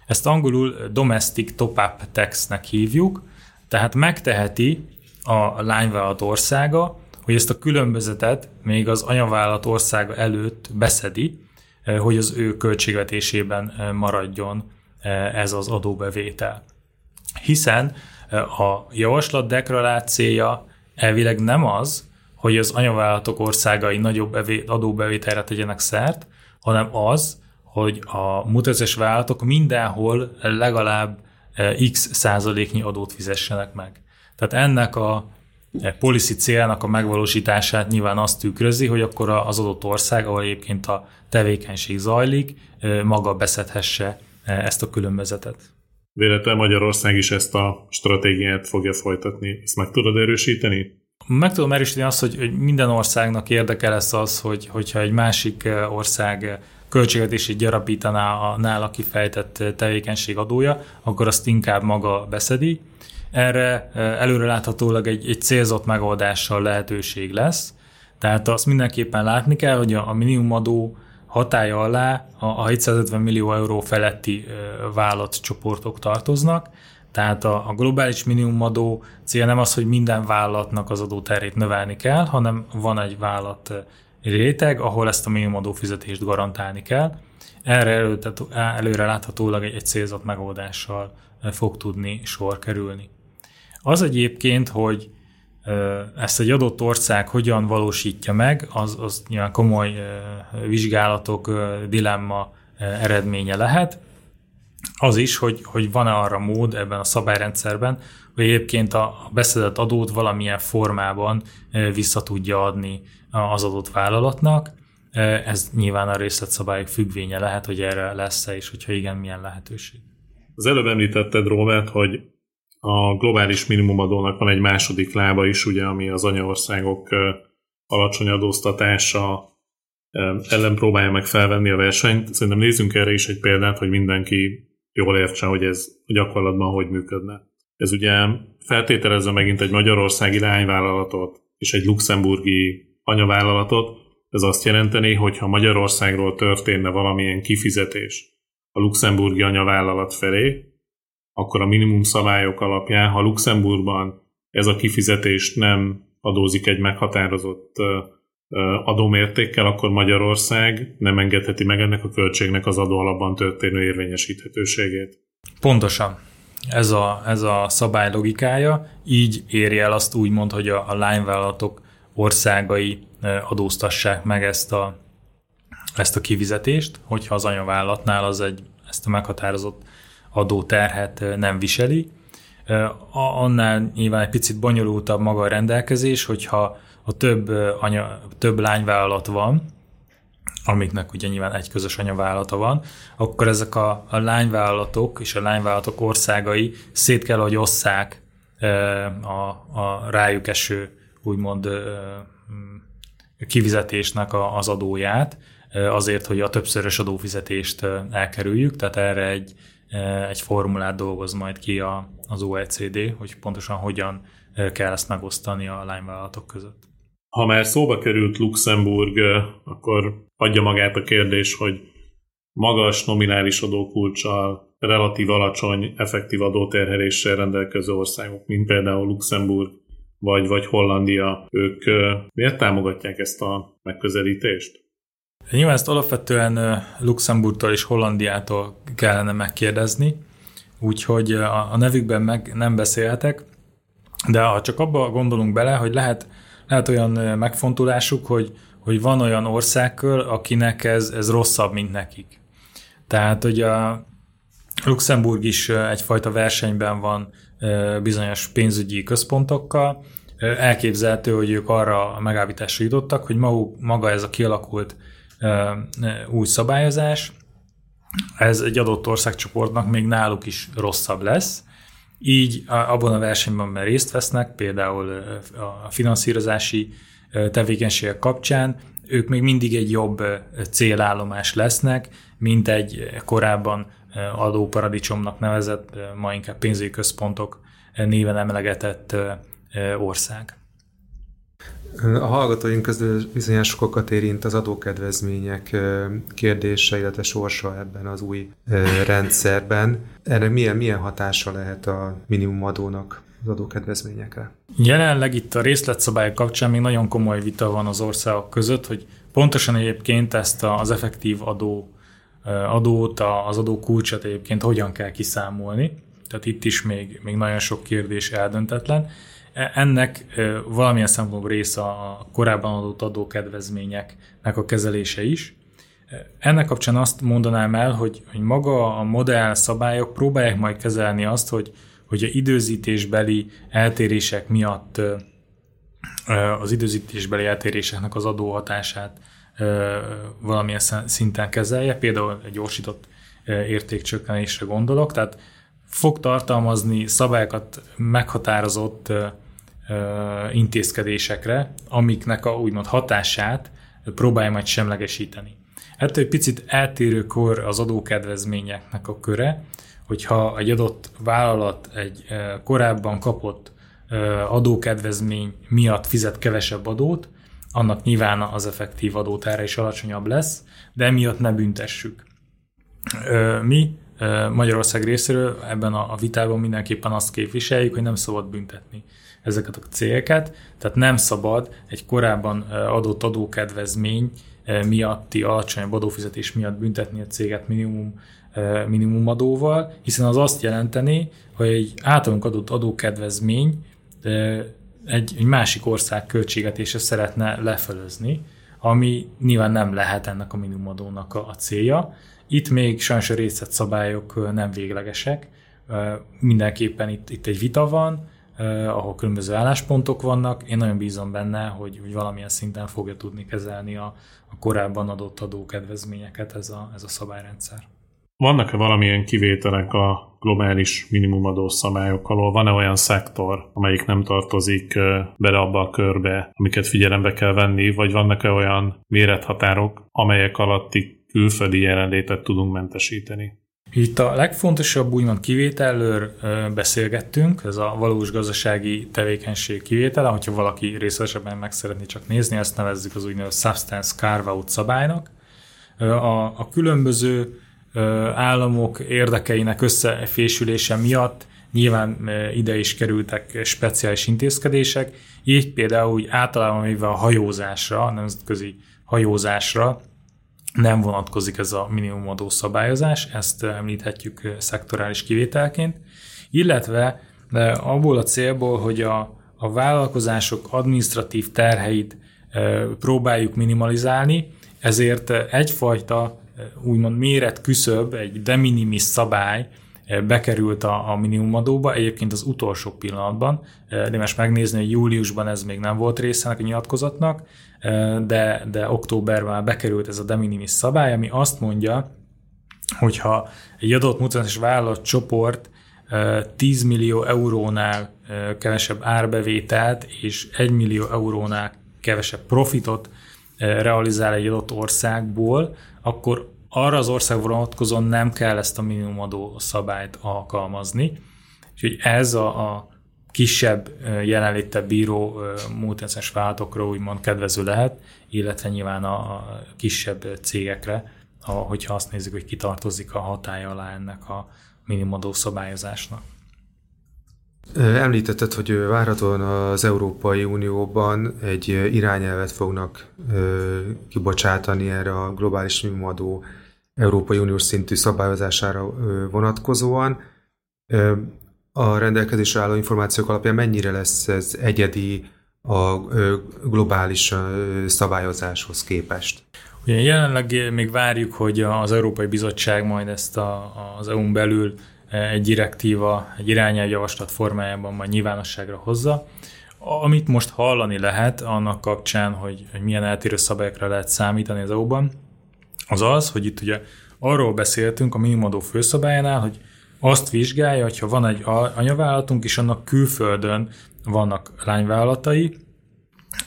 Ezt angolul domestic top-up tax-nek hívjuk, tehát megteheti a lányvállalat országa, hogy ezt a különbözetet még az anyavállalat országa előtt beszedi, eh, hogy az ő költségvetésében eh, maradjon eh, ez az adóbevétel. Hiszen a javaslat deklarációja elvileg nem az, hogy az anyavállalatok országai nagyobb adóbevételre tegyenek szert, hanem az, hogy a mutazes vállalatok mindenhol legalább x százaléknyi adót fizessenek meg. Tehát ennek a policy célnak a megvalósítását nyilván azt tükrözi, hogy akkor az adott ország, ahol egyébként a tevékenység zajlik, maga beszedhesse ezt a különbözetet. Véletlenül Magyarország is ezt a stratégiát fogja folytatni. Ezt meg tudod erősíteni? Meg tudom erősíteni azt, hogy minden országnak érdeke lesz az, hogy, hogyha egy másik ország költségvetését gyarapítaná a nála kifejtett tevékenység adója, akkor azt inkább maga beszedi. Erre előreláthatólag egy, egy célzott megoldással lehetőség lesz. Tehát azt mindenképpen látni kell, hogy a minimumadó hatája alá a 750 millió euró feletti vállalatcsoportok tartoznak, tehát a, a globális minimumadó cél nem az, hogy minden vállalatnak az adóterét növelni kell, hanem van egy vállalat réteg, ahol ezt a minimumadó fizetést garantálni kell. Erre elő, előre láthatólag egy, egy célzott megoldással fog tudni sor kerülni. Az egyébként, hogy ezt egy adott ország hogyan valósítja meg, az, az nyilván komoly vizsgálatok, dilemma eredménye lehet. Az is, hogy, hogy van-e arra mód ebben a szabályrendszerben, hogy egyébként a beszedett adót valamilyen formában vissza tudja adni az adott vállalatnak. Ez nyilván a részletszabályok függvénye lehet, hogy erre lesz-e, és hogyha igen, milyen lehetőség. Az előbb említetted, Robert, hogy a globális minimumadónak van egy második lába is, ugye, ami az anyaországok alacsony adóztatása ellen próbálja meg felvenni a versenyt. Szerintem nézzünk erre is egy példát, hogy mindenki jól értse, hogy ez gyakorlatban hogy működne. Ez ugye feltételezve megint egy magyarországi lányvállalatot és egy luxemburgi anyavállalatot, ez azt jelenteni, hogy ha Magyarországról történne valamilyen kifizetés a luxemburgi anyavállalat felé, akkor a minimum szabályok alapján, ha Luxemburgban ez a kifizetés nem adózik egy meghatározott adómértékkel, akkor Magyarország nem engedheti meg ennek a költségnek az adó alapban történő érvényesíthetőségét. Pontosan. Ez a, ez a szabály logikája, így érje el azt úgymond, hogy a, a lányvállalatok országai adóztassák meg ezt a, ezt a kivizetést, hogyha az anyavállalatnál az egy, ezt a meghatározott adóterhet nem viseli. Annál nyilván egy picit bonyolultabb maga a rendelkezés, hogyha a több, anya, több lányvállalat van, amiknek ugye nyilván egy közös anyavállalata van, akkor ezek a, a lányvállalatok és a lányvállalatok országai szét kell, hogy osszák a, a rájuk eső úgymond kivizetésnek az adóját, azért, hogy a többszörös adófizetést elkerüljük, tehát erre egy, egy formulát dolgoz majd ki a, az OECD, hogy pontosan hogyan kell ezt megosztani a lányvállalatok között. Ha már szóba került Luxemburg, akkor adja magát a kérdés, hogy magas nominális adókulcsal, relatív alacsony effektív adóterheléssel rendelkező országok, mint például Luxemburg vagy, vagy Hollandia, ők miért támogatják ezt a megközelítést? Nyilván ezt alapvetően Luxemburgtól és Hollandiától kellene megkérdezni, úgyhogy a nevükben meg nem beszélhetek, de ha csak abba gondolunk bele, hogy lehet, lehet olyan megfontolásuk, hogy, hogy van olyan országkör, akinek ez, ez rosszabb, mint nekik. Tehát, hogy a Luxemburg is egyfajta versenyben van bizonyos pénzügyi központokkal, elképzelhető, hogy ők arra a megállításra jutottak, hogy maguk, maga ez a kialakult új szabályozás, ez egy adott országcsoportnak még náluk is rosszabb lesz, így abban a versenyben, mert részt vesznek, például a finanszírozási tevékenységek kapcsán, ők még mindig egy jobb célállomás lesznek, mint egy korábban adóparadicsomnak nevezett, ma inkább pénzügyi központok néven emlegetett ország. A hallgatóink közül bizonyos sokakat érint az adókedvezmények kérdése, illetve sorsa ebben az új rendszerben. Erre milyen, milyen hatása lehet a minimumadónak az adókedvezményekre? Jelenleg itt a részletszabályok kapcsán még nagyon komoly vita van az országok között, hogy pontosan egyébként ezt az effektív adó adót, az adó kulcsot egyébként hogyan kell kiszámolni. Tehát itt is még, még nagyon sok kérdés eldöntetlen. E, ennek valamilyen szempontból része a korábban adott adókedvezményeknek a kezelése is. Ennek kapcsán azt mondanám el, hogy, hogy maga a modell szabályok próbálják majd kezelni azt, hogy, hogy a időzítésbeli eltérések miatt az időzítésbeli eltéréseknek az adóhatását valamilyen szinten kezelje, például egy gyorsított értékcsökkenésre gondolok, tehát fog tartalmazni szabályokat meghatározott intézkedésekre, amiknek a úgymond hatását próbálja majd semlegesíteni. Ettől egy picit eltérőkor az adókedvezményeknek a köre, hogyha egy adott vállalat egy korábban kapott adókedvezmény miatt fizet kevesebb adót, annak nyilván az effektív adótára is alacsonyabb lesz, de emiatt ne büntessük. Mi Magyarország részéről ebben a vitában mindenképpen azt képviseljük, hogy nem szabad büntetni ezeket a cégeket, tehát nem szabad egy korábban adott adókedvezmény miatti alacsonyabb adófizetés miatt büntetni a céget minimum, minimum adóval, hiszen az azt jelenteni, hogy egy általunk adott adókedvezmény egy, egy másik ország költségetése szeretne lefölözni, ami nyilván nem lehet ennek a minimumadónak a, a célja. Itt még sajnos a részletszabályok nem véglegesek, mindenképpen itt, itt egy vita van, ahol különböző álláspontok vannak. Én nagyon bízom benne, hogy, hogy valamilyen szinten fogja tudni kezelni a, a korábban adott adókedvezményeket ez a, ez a szabályrendszer. Vannak-e valamilyen kivételek a globális minimumadó szabályok alól? Van-e olyan szektor, amelyik nem tartozik bele abba a körbe, amiket figyelembe kell venni, vagy vannak-e olyan mérethatárok, amelyek alatti külföldi jelenlétet tudunk mentesíteni? Itt a legfontosabb úgymond kivételről beszélgettünk, ez a valós gazdasági tevékenység kivétele, hogyha valaki részletesebben meg szeretné csak nézni, ezt nevezzük az úgynevezett substance carve-out szabálynak. A, a különböző államok érdekeinek összefésülése miatt nyilván ide is kerültek speciális intézkedések, így például úgy általában véve a hajózásra, a nemzetközi hajózásra nem vonatkozik ez a minimumadó szabályozás, ezt említhetjük szektorális kivételként, illetve abból a célból, hogy a, a vállalkozások administratív terheit próbáljuk minimalizálni, ezért egyfajta úgymond méret küszöb, egy de minimis szabály eh, bekerült a, a minimumadóba, egyébként az utolsó pillanatban, eh, de most megnézni, hogy júliusban ez még nem volt része a nyilatkozatnak, eh, de, de októberben bekerült ez a de minimis szabály, ami azt mondja, hogyha egy adott multinacionális vállalat csoport 10 millió eurónál kevesebb árbevételt és 1 millió eurónál kevesebb profitot realizál egy adott országból, akkor arra az ország vonatkozóan nem kell ezt a minimumadó szabályt alkalmazni. Úgyhogy ez a, a kisebb jelenléte bíró multinacionális vállalatokra úgymond kedvező lehet, illetve nyilván a, kisebb cégekre, a, hogyha azt nézzük, hogy kitartozik a hatája alá ennek a minimumadó szabályozásnak. Említetted, hogy várhatóan az Európai Unióban egy irányelvet fognak kibocsátani erre a globális minimumadó Európai Uniós szintű szabályozására vonatkozóan. A rendelkezésre álló információk alapján mennyire lesz ez egyedi a globális szabályozáshoz képest? Ugye jelenleg még várjuk, hogy az Európai Bizottság majd ezt a, az EU-n belül egy direktíva, egy irányelvjavaslat formájában majd nyilvánosságra hozza. Amit most hallani lehet annak kapcsán, hogy, hogy milyen eltérő szabályokra lehet számítani az EU-ban, az az, hogy itt ugye arról beszéltünk a minimumadó főszabályánál, hogy azt vizsgálja, hogyha van egy anyavállalatunk, és annak külföldön vannak lányvállalatai,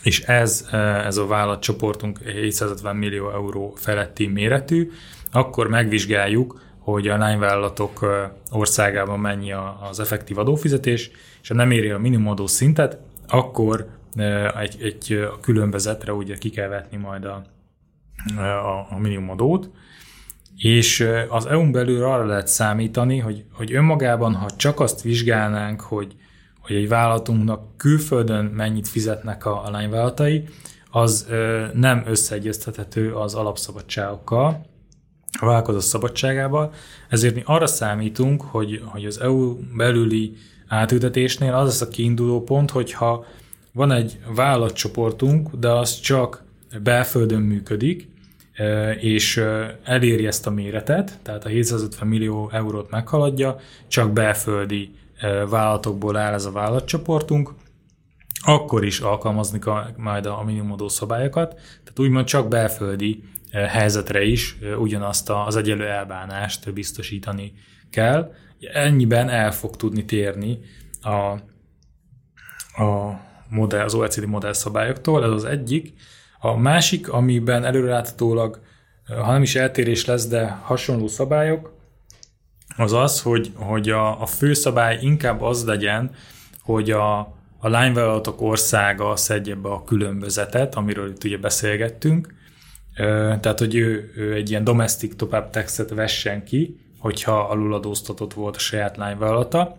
és ez, ez a vállalatcsoportunk 750 millió euró feletti méretű, akkor megvizsgáljuk, hogy a lányvállalatok országában mennyi az effektív adófizetés, és ha nem éri a minimumadó szintet, akkor egy, egy különbözetre ugye ki kell vetni majd a, a, a minimumadót, és az EU-n belül arra lehet számítani, hogy, hogy önmagában, ha csak azt vizsgálnánk, hogy, hogy egy vállalatunknak külföldön mennyit fizetnek a, a lányvállalatai, az ö, nem összeegyeztethető az alapszabadságokkal, a vállalkozás szabadságával, ezért mi arra számítunk, hogy, hogy az EU belüli átültetésnél az lesz a kiinduló pont, hogyha van egy vállalatcsoportunk, de az csak belföldön működik, és eléri ezt a méretet, tehát a 750 millió eurót meghaladja, csak belföldi vállalatokból áll ez a vállalatcsoportunk, akkor is alkalmazni majd a minimumadó szabályokat, tehát úgymond csak belföldi helyzetre is ugyanazt az egyelő elbánást biztosítani kell. Ennyiben el fog tudni térni a, a modell, az OECD modell szabályoktól, ez az egyik. A másik, amiben előreláthatólag, ha nem is eltérés lesz, de hasonló szabályok, az az, hogy, hogy a, a főszabály inkább az legyen, hogy a, a lányvállalatok országa szedje be a különbözetet, amiről itt ugye beszélgettünk, tehát, hogy ő, ő egy ilyen domestic top-up taxet vessen ki, hogyha aluladóztatott volt a saját lányvállalata.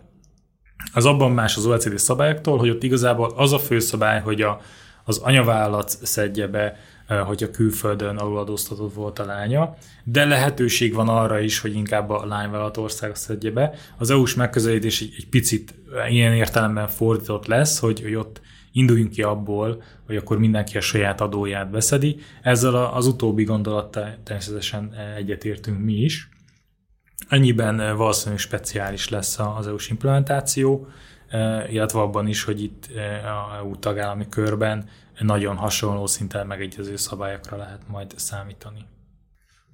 Az abban más az OECD szabályoktól, hogy ott igazából az a főszabály, hogy a, az anyavállalat szedje be, a külföldön aluladóztatott volt a lánya, de lehetőség van arra is, hogy inkább a lányvállalat ország szedje be. Az EU-s megközelítés egy, egy picit ilyen értelemben fordított lesz, hogy, hogy ott induljunk ki abból, hogy akkor mindenki a saját adóját beszedi. Ezzel az utóbbi gondolattal természetesen egyetértünk mi is. Ennyiben valószínűleg speciális lesz az EU-s implementáció, illetve abban is, hogy itt a EU tagállami körben nagyon hasonló szinten megegyező szabályokra lehet majd számítani.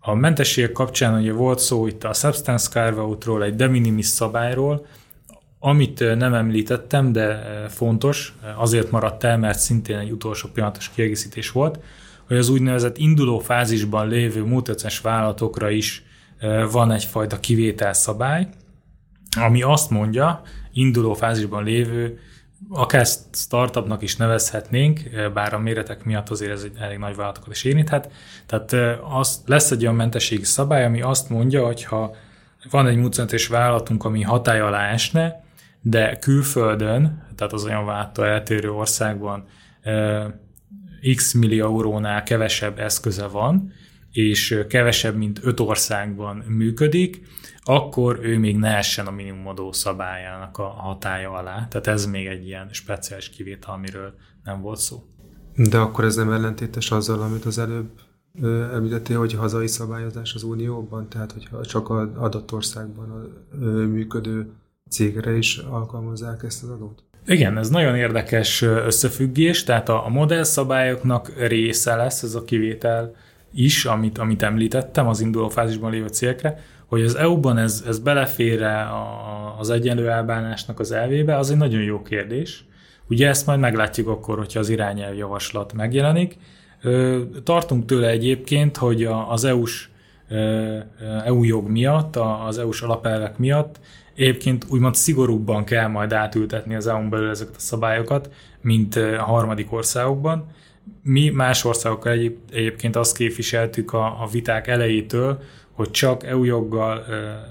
A mentességek kapcsán ugye volt szó itt a Substance carve egy de minimis szabályról, amit nem említettem, de fontos, azért maradt el, mert szintén egy utolsó pillanatos kiegészítés volt, hogy az úgynevezett induló fázisban lévő multinacionális vállalatokra is van egyfajta kivételszabály, ami azt mondja, induló fázisban lévő, akár startupnak is nevezhetnénk, bár a méretek miatt azért ez egy elég nagy vállalatokat is érinthet. Tehát az, lesz egy olyan mentességi szabály, ami azt mondja, hogy ha van egy multinacionális vállalatunk, ami hatály alá esne, de külföldön, tehát az olyan váltó eltérő országban x millió eurónál kevesebb eszköze van, és kevesebb, mint öt országban működik, akkor ő még ne essen a minimumadó szabályának a hatája alá. Tehát ez még egy ilyen speciális kivétel, amiről nem volt szó. De akkor ez nem ellentétes azzal, amit az előbb említettél, hogy hazai szabályozás az Unióban, tehát hogyha csak az adott országban működő cégre is alkalmazzák ezt az adót? Igen, ez nagyon érdekes összefüggés, tehát a, a modellszabályoknak része lesz ez a kivétel is, amit, amit említettem az induló fázisban lévő cégekre, hogy az EU-ban ez, ez belefér az egyenlő elbánásnak az elvébe, az egy nagyon jó kérdés. Ugye ezt majd meglátjuk akkor, hogyha az irányelvjavaslat megjelenik. Tartunk tőle egyébként, hogy az EU-s EU jog miatt, az EU-s alapelvek miatt Egyébként úgymond szigorúbban kell majd átültetni az EU-n belül ezeket a szabályokat, mint a harmadik országokban. Mi más országokkal egyéb, egyébként azt képviseltük a, a viták elejétől, hogy csak EU joggal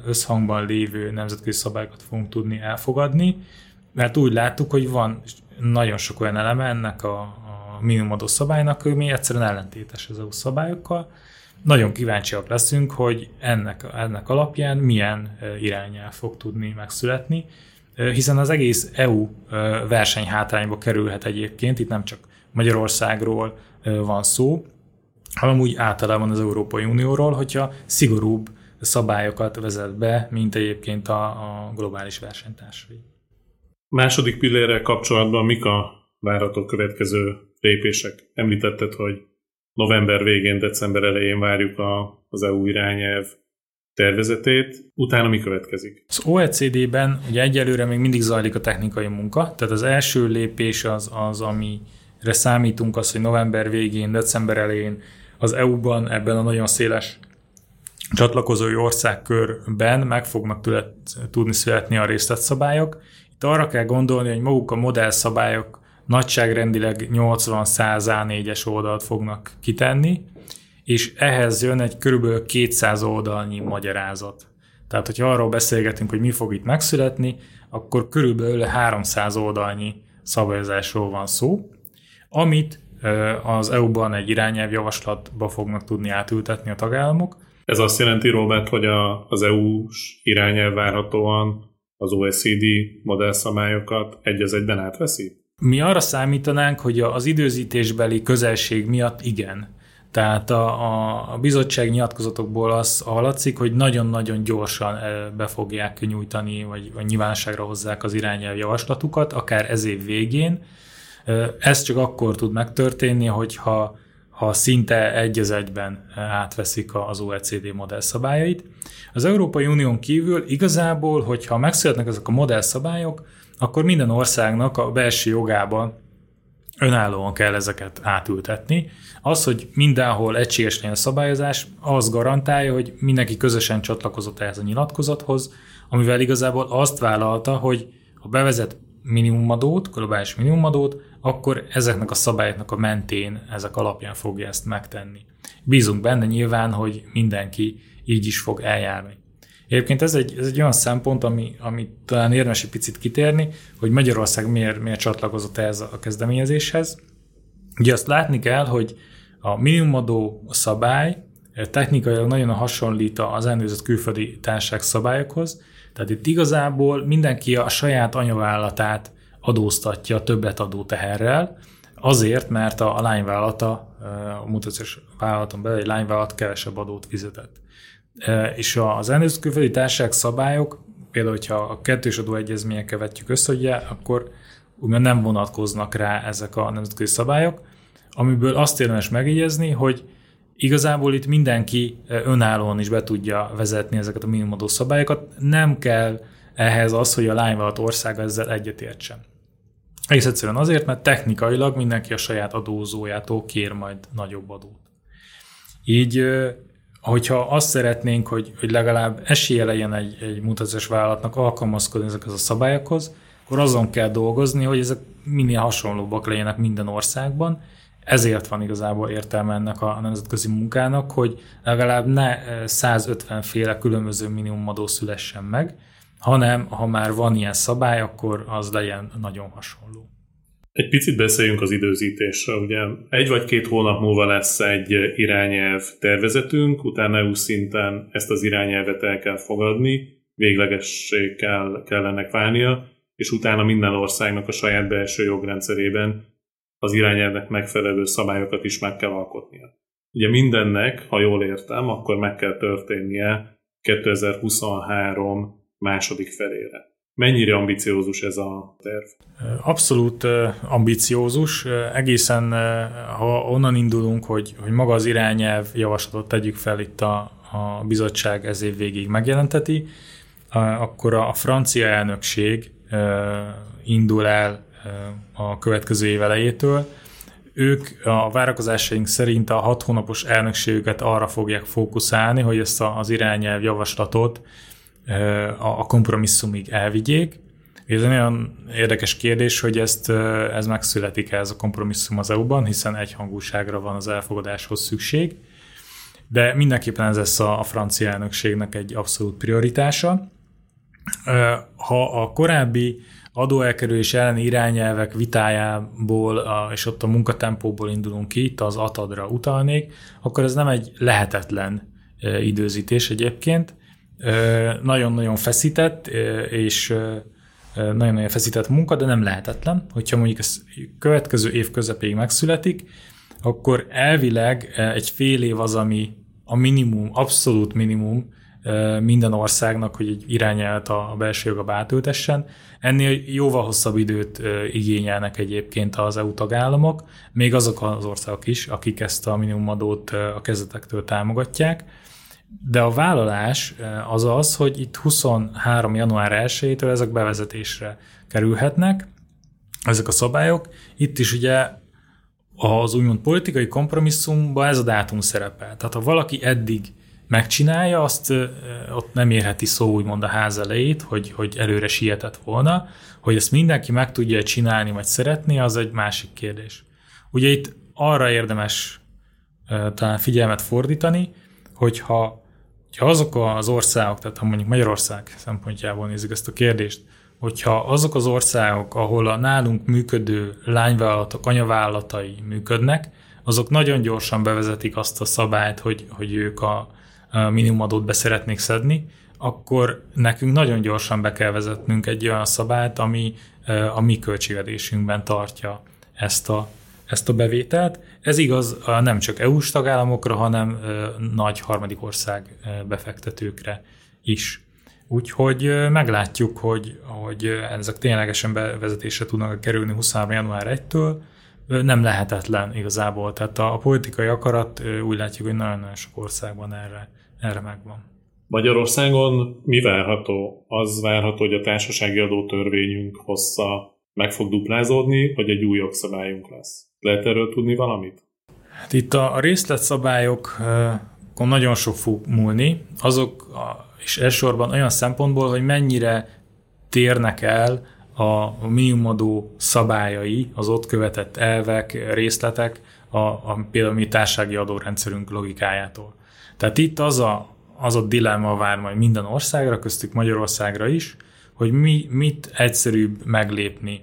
összhangban lévő nemzetközi szabályokat fogunk tudni elfogadni, mert úgy láttuk, hogy van nagyon sok olyan eleme ennek a, a minimumadó szabálynak, ami egyszerűen ellentétes az EU szabályokkal, nagyon kíváncsiak leszünk, hogy ennek, ennek alapján milyen irányel fog tudni megszületni, hiszen az egész EU versenyhátrányba kerülhet egyébként, itt nem csak Magyarországról van szó, hanem úgy általában az Európai Unióról, hogyha szigorúbb szabályokat vezet be, mint egyébként a, a globális versenytársai. Második pillérrel kapcsolatban mik a várható következő lépések? Említetted, hogy november végén, december elején várjuk a, az EU irányelv tervezetét, utána mi következik? Az OECD-ben ugye egyelőre még mindig zajlik a technikai munka, tehát az első lépés az, az ami számítunk az, hogy november végén, december elején az EU-ban ebben a nagyon széles csatlakozói országkörben meg fognak tület, tudni születni a részletszabályok. Itt arra kell gondolni, hogy maguk a modellszabályok nagyságrendileg 80-100 A4-es oldalt fognak kitenni, és ehhez jön egy körülbelül 200 oldalnyi magyarázat. Tehát, hogyha arról beszélgetünk, hogy mi fog itt megszületni, akkor körülbelül 300 oldalnyi szabályozásról van szó, amit az EU-ban egy irányelvjavaslatba fognak tudni átültetni a tagállamok. Ez azt jelenti, Robert, hogy a, az EU-s irányelv várhatóan az OECD modellszabályokat egy az egyben átveszi? Mi arra számítanánk, hogy az időzítésbeli közelség miatt igen. Tehát a, a bizottság nyilatkozatokból az hallatszik, hogy nagyon-nagyon gyorsan be fogják nyújtani, vagy, vagy nyilvánosságra hozzák az irányelv javaslatukat, akár ez év végén. Ez csak akkor tud megtörténni, hogyha ha szinte egy az egyben átveszik az OECD modellszabályait. Az Európai Unión kívül igazából, hogyha megszületnek ezek a modellszabályok, akkor minden országnak a belső jogában önállóan kell ezeket átültetni. Az, hogy mindenhol egységes legyen a szabályozás, az garantálja, hogy mindenki közösen csatlakozott ehhez a nyilatkozathoz, amivel igazából azt vállalta, hogy ha bevezet minimumadót, globális minimumadót, akkor ezeknek a szabályoknak a mentén, ezek alapján fogja ezt megtenni. Bízunk benne nyilván, hogy mindenki így is fog eljárni. Egyébként ez egy, ez egy olyan szempont, ami, ami talán érdemes egy picit kitérni, hogy Magyarország miért, miért csatlakozott ehhez a kezdeményezéshez. Ugye azt látni kell, hogy a minimumadó szabály technikailag nagyon hasonlít az elnőzött külföldi társaság szabályokhoz, tehát itt igazából mindenki a saját anyavállalatát adóztatja többet adó teherrel, azért, mert a, lányvállalata, a mutatós vállalaton belül egy lányvállalat kevesebb adót fizetett. És az elnőzött külföldi társaság szabályok, például, hogyha a kettős adóegyezményekkel vetjük össze, ugye, akkor ugye nem vonatkoznak rá ezek a nemzetközi szabályok, amiből azt érdemes megjegyezni, hogy igazából itt mindenki önállóan is be tudja vezetni ezeket a minimumadó szabályokat, nem kell ehhez az, hogy a lányvállalat országa ezzel egyetértsen. Egész egyszerűen azért, mert technikailag mindenki a saját adózójától kér majd nagyobb adót. Így hogyha azt szeretnénk, hogy, hogy legalább esélye legyen egy, egy mutatás vállalatnak alkalmazkodni ezekhez a szabályokhoz, akkor azon kell dolgozni, hogy ezek minél hasonlóbbak legyenek minden országban. Ezért van igazából értelme ennek a nemzetközi munkának, hogy legalább ne 150 féle különböző minimumadó szülessen meg, hanem ha már van ilyen szabály, akkor az legyen nagyon hasonló. Egy picit beszéljünk az időzítésről. Ugye egy vagy két hónap múlva lesz egy irányelv tervezetünk, utána EU szinten ezt az irányelvet el kell fogadni, véglegessé kell, kell ennek válnia, és utána minden országnak a saját belső jogrendszerében az irányelvnek megfelelő szabályokat is meg kell alkotnia. Ugye mindennek, ha jól értem, akkor meg kell történnie 2023 második felére. Mennyire ambiciózus ez a terv? Abszolút ambiciózus. Egészen, ha onnan indulunk, hogy, hogy maga az irányelv javaslatot tegyük fel itt a, a bizottság ez év végig megjelenteti, akkor a francia elnökség indul el a következő év elejétől. Ők a várakozásaink szerint a hat hónapos elnökségüket arra fogják fókuszálni, hogy ezt az irányelv javaslatot a kompromisszumig elvigyék. Ez egy nagyon érdekes kérdés, hogy ezt, ez megszületik ez a kompromisszum az EU-ban, hiszen egyhangúságra van az elfogadáshoz szükség, de mindenképpen ez lesz a, a francia elnökségnek egy abszolút prioritása. Ha a korábbi adóelkerülés elleni irányelvek vitájából és ott a munkatempóból indulunk ki, itt az ATAD-ra utalnék, akkor ez nem egy lehetetlen időzítés egyébként, nagyon-nagyon feszített, és nagyon-nagyon feszített munka, de nem lehetetlen. Hogyha mondjuk ez következő év közepéig megszületik, akkor elvileg egy fél év az, ami a minimum, abszolút minimum minden országnak, hogy egy irányelt a belső joga átültessen. Ennél jóval hosszabb időt igényelnek egyébként az EU tagállamok, még azok az országok is, akik ezt a minimumadót a kezdetektől támogatják. De a vállalás eh, az az, hogy itt 23. január 1-től ezek bevezetésre kerülhetnek, ezek a szabályok. Itt is ugye az úgymond politikai kompromisszumban ez a dátum szerepel. Tehát ha valaki eddig megcsinálja, azt ott nem érheti szó úgymond a ház elejét, hogy, hogy előre sietett volna, hogy ezt mindenki meg tudja csinálni, vagy szeretni, az egy másik kérdés. Ugye itt arra érdemes talán figyelmet fordítani, hogyha, hogyha azok az országok, tehát ha mondjuk Magyarország szempontjából nézzük ezt a kérdést, hogyha azok az országok, ahol a nálunk működő lányvállalatok, anyavállalatai működnek, azok nagyon gyorsan bevezetik azt a szabályt, hogy, hogy ők a, minimumadót be szeretnék szedni, akkor nekünk nagyon gyorsan be kell vezetnünk egy olyan szabályt, ami a mi költségvetésünkben tartja ezt a, ezt a bevételt. Ez igaz nem csak EU-s tagállamokra, hanem nagy harmadik ország befektetőkre is. Úgyhogy meglátjuk, hogy, hogy ezek ténylegesen bevezetésre tudnak kerülni 23. január 1-től. Nem lehetetlen igazából. Tehát a, a politikai akarat úgy látjuk, hogy nagyon-nagyon sok országban erre, erre megvan. Magyarországon mi várható? Az várható, hogy a társasági adótörvényünk hossza meg fog duplázódni, vagy egy új jogszabályunk lesz? Lehet erről tudni valamit? Hát itt a részletszabályokon nagyon sok fog múlni. Azok a és elsősorban olyan szempontból, hogy mennyire térnek el a minimumadó szabályai, az ott követett elvek, részletek, a, a például mi társági adórendszerünk logikájától. Tehát itt az a, az a dilemma vár majd minden országra, köztük Magyarországra is, hogy mi, mit egyszerűbb meglépni.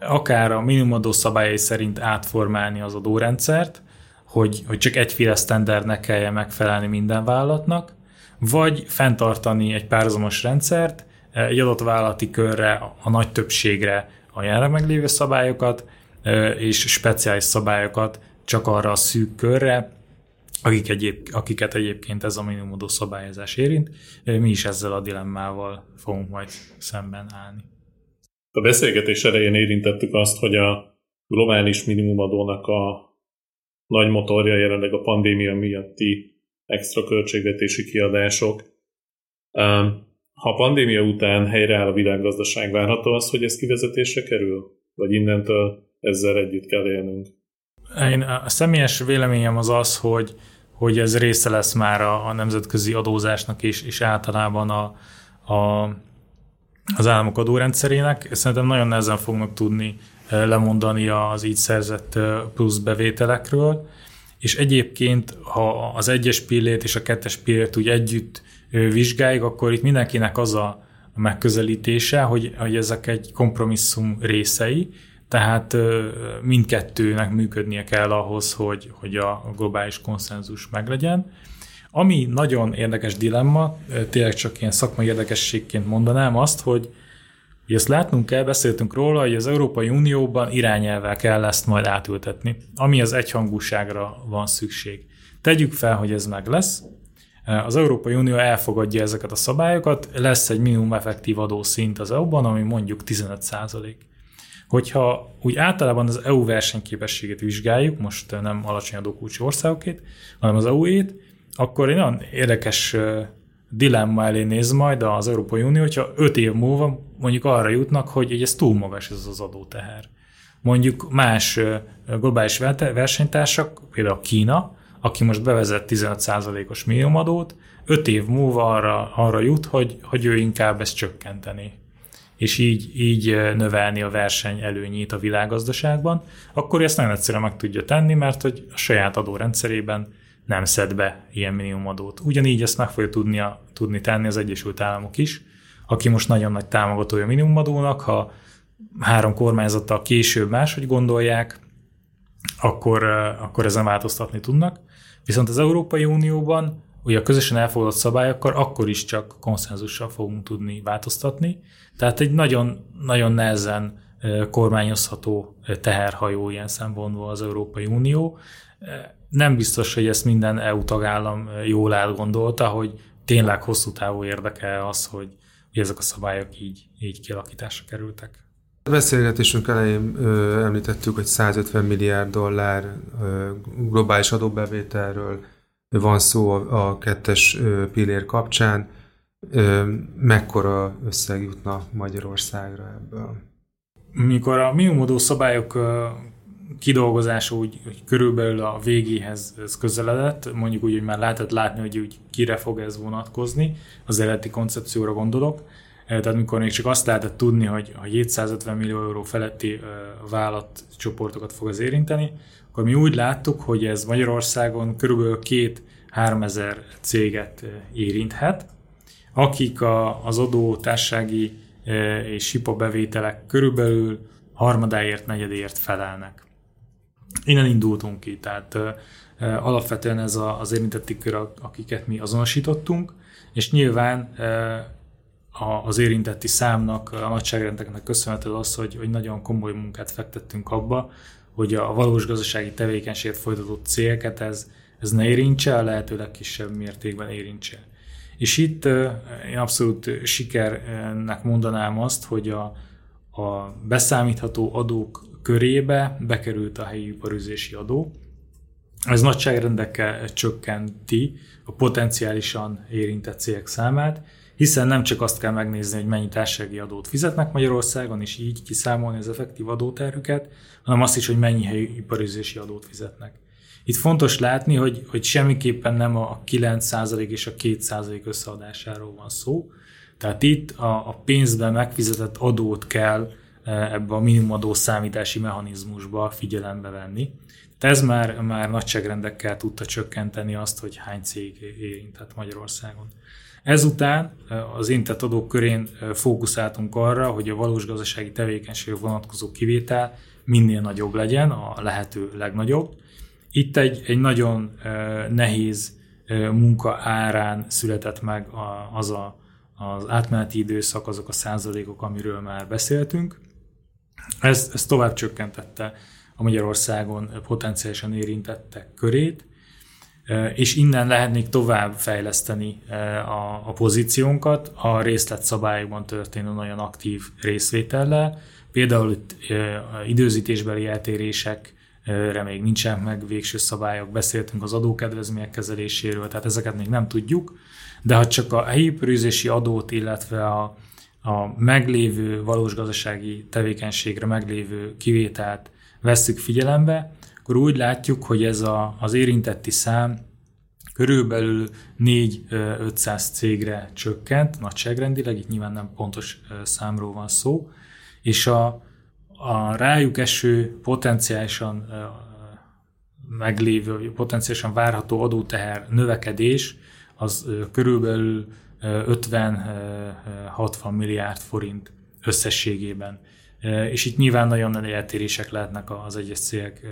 Akár a minimumadó szabályai szerint átformálni az adórendszert, hogy, hogy csak egyféle sztendernek kelljen megfelelni minden vállalatnak, vagy fenntartani egy párhuzamos rendszert, eh, egy adott vállalati körre, a nagy többségre a jelenleg meglévő szabályokat, eh, és speciális szabályokat csak arra a szűk körre, akik egyéb, akiket egyébként ez a minimumodó szabályozás érint. Eh, mi is ezzel a dilemmával fogunk majd szemben állni. A beszélgetés elején érintettük azt, hogy a globális minimumadónak a nagy motorja jelenleg a pandémia miatti extra költségvetési kiadások. Ha a pandémia után helyreáll a világgazdaság, várható az, hogy ez kivezetésre kerül? Vagy innentől ezzel együtt kell élnünk? Én a személyes véleményem az az, hogy, hogy ez része lesz már a, a nemzetközi adózásnak is, és általában a, a, az államok adórendszerének. Szerintem nagyon nehezen fognak tudni lemondani az így szerzett plusz bevételekről és egyébként, ha az egyes pillét és a kettes pillét úgy együtt vizsgáljuk, akkor itt mindenkinek az a megközelítése, hogy, hogy ezek egy kompromisszum részei, tehát mindkettőnek működnie kell ahhoz, hogy, hogy a globális konszenzus meglegyen. Ami nagyon érdekes dilemma, tényleg csak ilyen szakmai érdekességként mondanám azt, hogy Ugye ezt látnunk kell, beszéltünk róla, hogy az Európai Unióban irányelvel kell ezt majd átültetni, ami az egyhangúságra van szükség. Tegyük fel, hogy ez meg lesz. Az Európai Unió elfogadja ezeket a szabályokat, lesz egy minimum effektív adószint az EU-ban, ami mondjuk 15 százalék. Hogyha úgy általában az EU versenyképességét vizsgáljuk, most nem alacsony adókulcsi országokét, hanem az EU-ét, akkor egy nagyon érdekes dilemma elé néz majd az Európai Unió, hogyha öt év múlva mondjuk arra jutnak, hogy ez túl magas ez az adóteher. Mondjuk más globális versenytársak, például Kína, aki most bevezet 15%-os minimumadót, öt év múlva arra, arra jut, hogy, hogy ő inkább ezt csökkenteni és így, így növelni a verseny előnyét a világgazdaságban, akkor ezt nagyon egyszerűen meg tudja tenni, mert hogy a saját adórendszerében nem szed be ilyen minimumadót. Ugyanígy ezt meg fogja tudnia, tudni tenni az Egyesült Államok is, aki most nagyon nagy támogatója a minimumadónak, ha három kormányzattal később máshogy gondolják, akkor, akkor ezen változtatni tudnak. Viszont az Európai Unióban ugye a közösen elfogadott szabályokkal akkor is csak konszenzussal fogunk tudni változtatni. Tehát egy nagyon, nagyon nehezen kormányozható teherhajó ilyen szempontból az Európai Unió nem biztos, hogy ezt minden EU tagállam jól átgondolta, hogy tényleg hosszú távú érdeke az, hogy, hogy ezek a szabályok így, így kialakításra kerültek. A beszélgetésünk elején ö, említettük, hogy 150 milliárd dollár ö, globális adóbevételről van szó a, a kettes ö, pillér kapcsán. Ö, mekkora összeg jutna Magyarországra ebből? Mikor a minimumodó szabályok kidolgozása úgy, hogy körülbelül a végéhez ez közeledett, mondjuk úgy, hogy már lehetett látni, hogy úgy kire fog ez vonatkozni, az eredeti koncepcióra gondolok. Tehát mikor még csak azt lehetett tudni, hogy a 750 millió euró feletti vállalatcsoportokat fog az érinteni, akkor mi úgy láttuk, hogy ez Magyarországon körülbelül két 3000 céget érinthet, akik a, az adó, társági és SIPA bevételek körülbelül harmadáért, negyedért felelnek. Innen indultunk ki, tehát alapvetően ez az érintetti kör, akiket mi azonosítottunk, és nyilván az érintetti számnak, a nagyságrendeknek köszönhető az, hogy, hogy nagyon komoly munkát fektettünk abba, hogy a valós gazdasági tevékenységet folytatott célket ez, ez ne érintse, a lehető legkisebb mértékben érintse. És itt én abszolút sikernek mondanám azt, hogy a, a beszámítható adók körébe bekerült a helyi iparüzési adó. Ez nagyságrendekkel csökkenti a potenciálisan érintett cégek számát, hiszen nem csak azt kell megnézni, hogy mennyi társasági adót fizetnek Magyarországon, és így kiszámolni az effektív adóterhüket, hanem azt is, hogy mennyi helyi iparüzési adót fizetnek. Itt fontos látni, hogy, hogy semmiképpen nem a 9% és a 2% összeadásáról van szó. Tehát itt a, a pénzben megfizetett adót kell ebbe a minimumadó számítási mechanizmusba figyelembe venni. Tehát ez már, már nagyságrendekkel tudta csökkenteni azt, hogy hány cég érintett Magyarországon. Ezután e, az intett adók körén e, fókuszáltunk arra, hogy a valós gazdasági tevékenység vonatkozó kivétel minél nagyobb legyen, a lehető legnagyobb, itt egy, egy nagyon nehéz munka árán született meg az a, az átmeneti időszak, azok a százalékok, amiről már beszéltünk. Ez, ez tovább csökkentette a Magyarországon potenciálisan érintettek körét, és innen lehet még tovább fejleszteni a, a pozíciónkat a részletszabályokban történő nagyon aktív részvétellel. Például itt időzítésbeli eltérések még nincsenek meg végső szabályok, beszéltünk az adókedvezmények kezeléséről, tehát ezeket még nem tudjuk, de ha csak a helyi adót, illetve a, a meglévő valós gazdasági tevékenységre meglévő kivételt vesszük figyelembe, akkor úgy látjuk, hogy ez a, az érintetti szám körülbelül 4-500 cégre csökkent, nagyságrendileg, itt nyilván nem pontos számról van szó, és a, a rájuk eső potenciálisan meglévő, potenciálisan várható adóteher növekedés az körülbelül 50-60 milliárd forint összességében. És itt nyilván nagyon nagy eltérések lehetnek az egyes cégek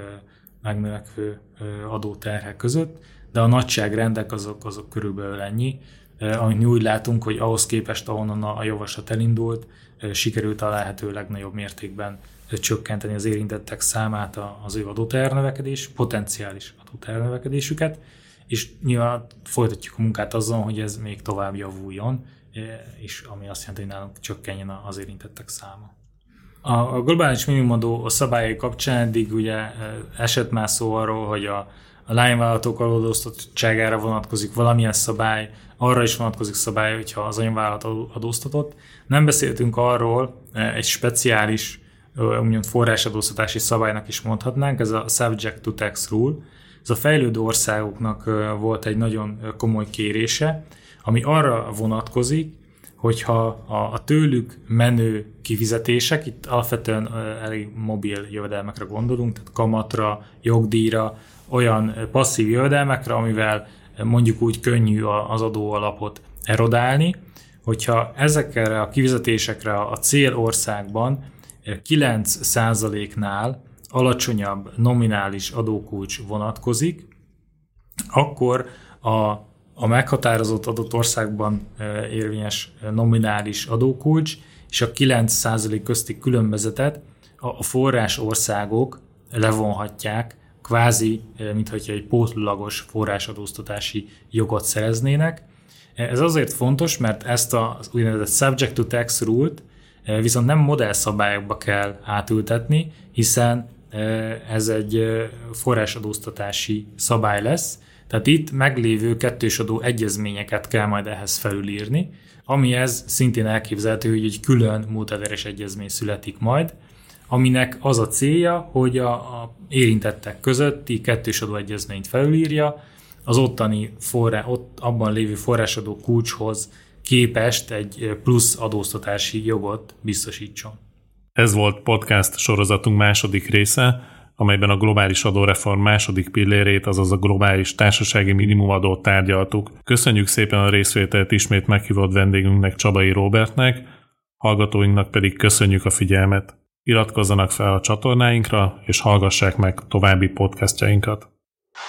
megnövekvő adóterhek között, de a nagyságrendek azok, azok körülbelül ennyi, amit mi úgy látunk, hogy ahhoz képest, ahonnan a javaslat elindult, sikerült a lehető legnagyobb mértékben csökkenteni az érintettek számát az ő adóternövekedés, potenciális adóternövekedésüket, és nyilván folytatjuk a munkát azon, hogy ez még tovább javuljon, e, és ami azt jelenti, hogy nálunk csökkenjen az érintettek száma. A globális minimumadó a szabályai kapcsán eddig ugye e, esett már szó arról, hogy a, a lányvállalatok adóztatottságára vonatkozik valamilyen szabály, arra is vonatkozik szabály, hogyha az anyavállalat adóztatott. Nem beszéltünk arról e, egy speciális úgymond forrásadóztatási szabálynak is mondhatnánk, ez a subject to tax rule. Ez a fejlődő országoknak volt egy nagyon komoly kérése, ami arra vonatkozik, hogyha a, a tőlük menő kifizetések, itt alapvetően elég mobil jövedelmekre gondolunk, tehát kamatra, jogdíjra, olyan passzív jövedelmekre, amivel mondjuk úgy könnyű az adóalapot erodálni, hogyha ezekre a kifizetésekre a célországban 9%-nál alacsonyabb nominális adókulcs vonatkozik, akkor a, a meghatározott adott országban e, érvényes nominális adókulcs és a 9% közti különbözetet a forrás országok levonhatják, kvázi, e, mintha egy pótlagos forrásadóztatási jogot szereznének. Ez azért fontos, mert ezt az úgynevezett subject to tax rule-t viszont nem modellszabályokba kell átültetni, hiszen ez egy forrásadóztatási szabály lesz, tehát itt meglévő kettős adó egyezményeket kell majd ehhez felülírni, amihez szintén elképzelhető, hogy egy külön múltederes egyezmény születik majd, aminek az a célja, hogy a, a érintettek közötti kettős adóegyezményt felülírja, az ottani forrá, ott abban lévő forrásadó kulcshoz képest egy plusz adóztatási jogot biztosítson. Ez volt podcast sorozatunk második része, amelyben a globális adóreform második pillérét, azaz a globális társasági minimumadót tárgyaltuk. Köszönjük szépen a részvételt ismét meghívott vendégünknek Csabai Robertnek, hallgatóinknak pedig köszönjük a figyelmet. Iratkozzanak fel a csatornáinkra, és hallgassák meg további podcastjainkat.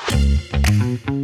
thank you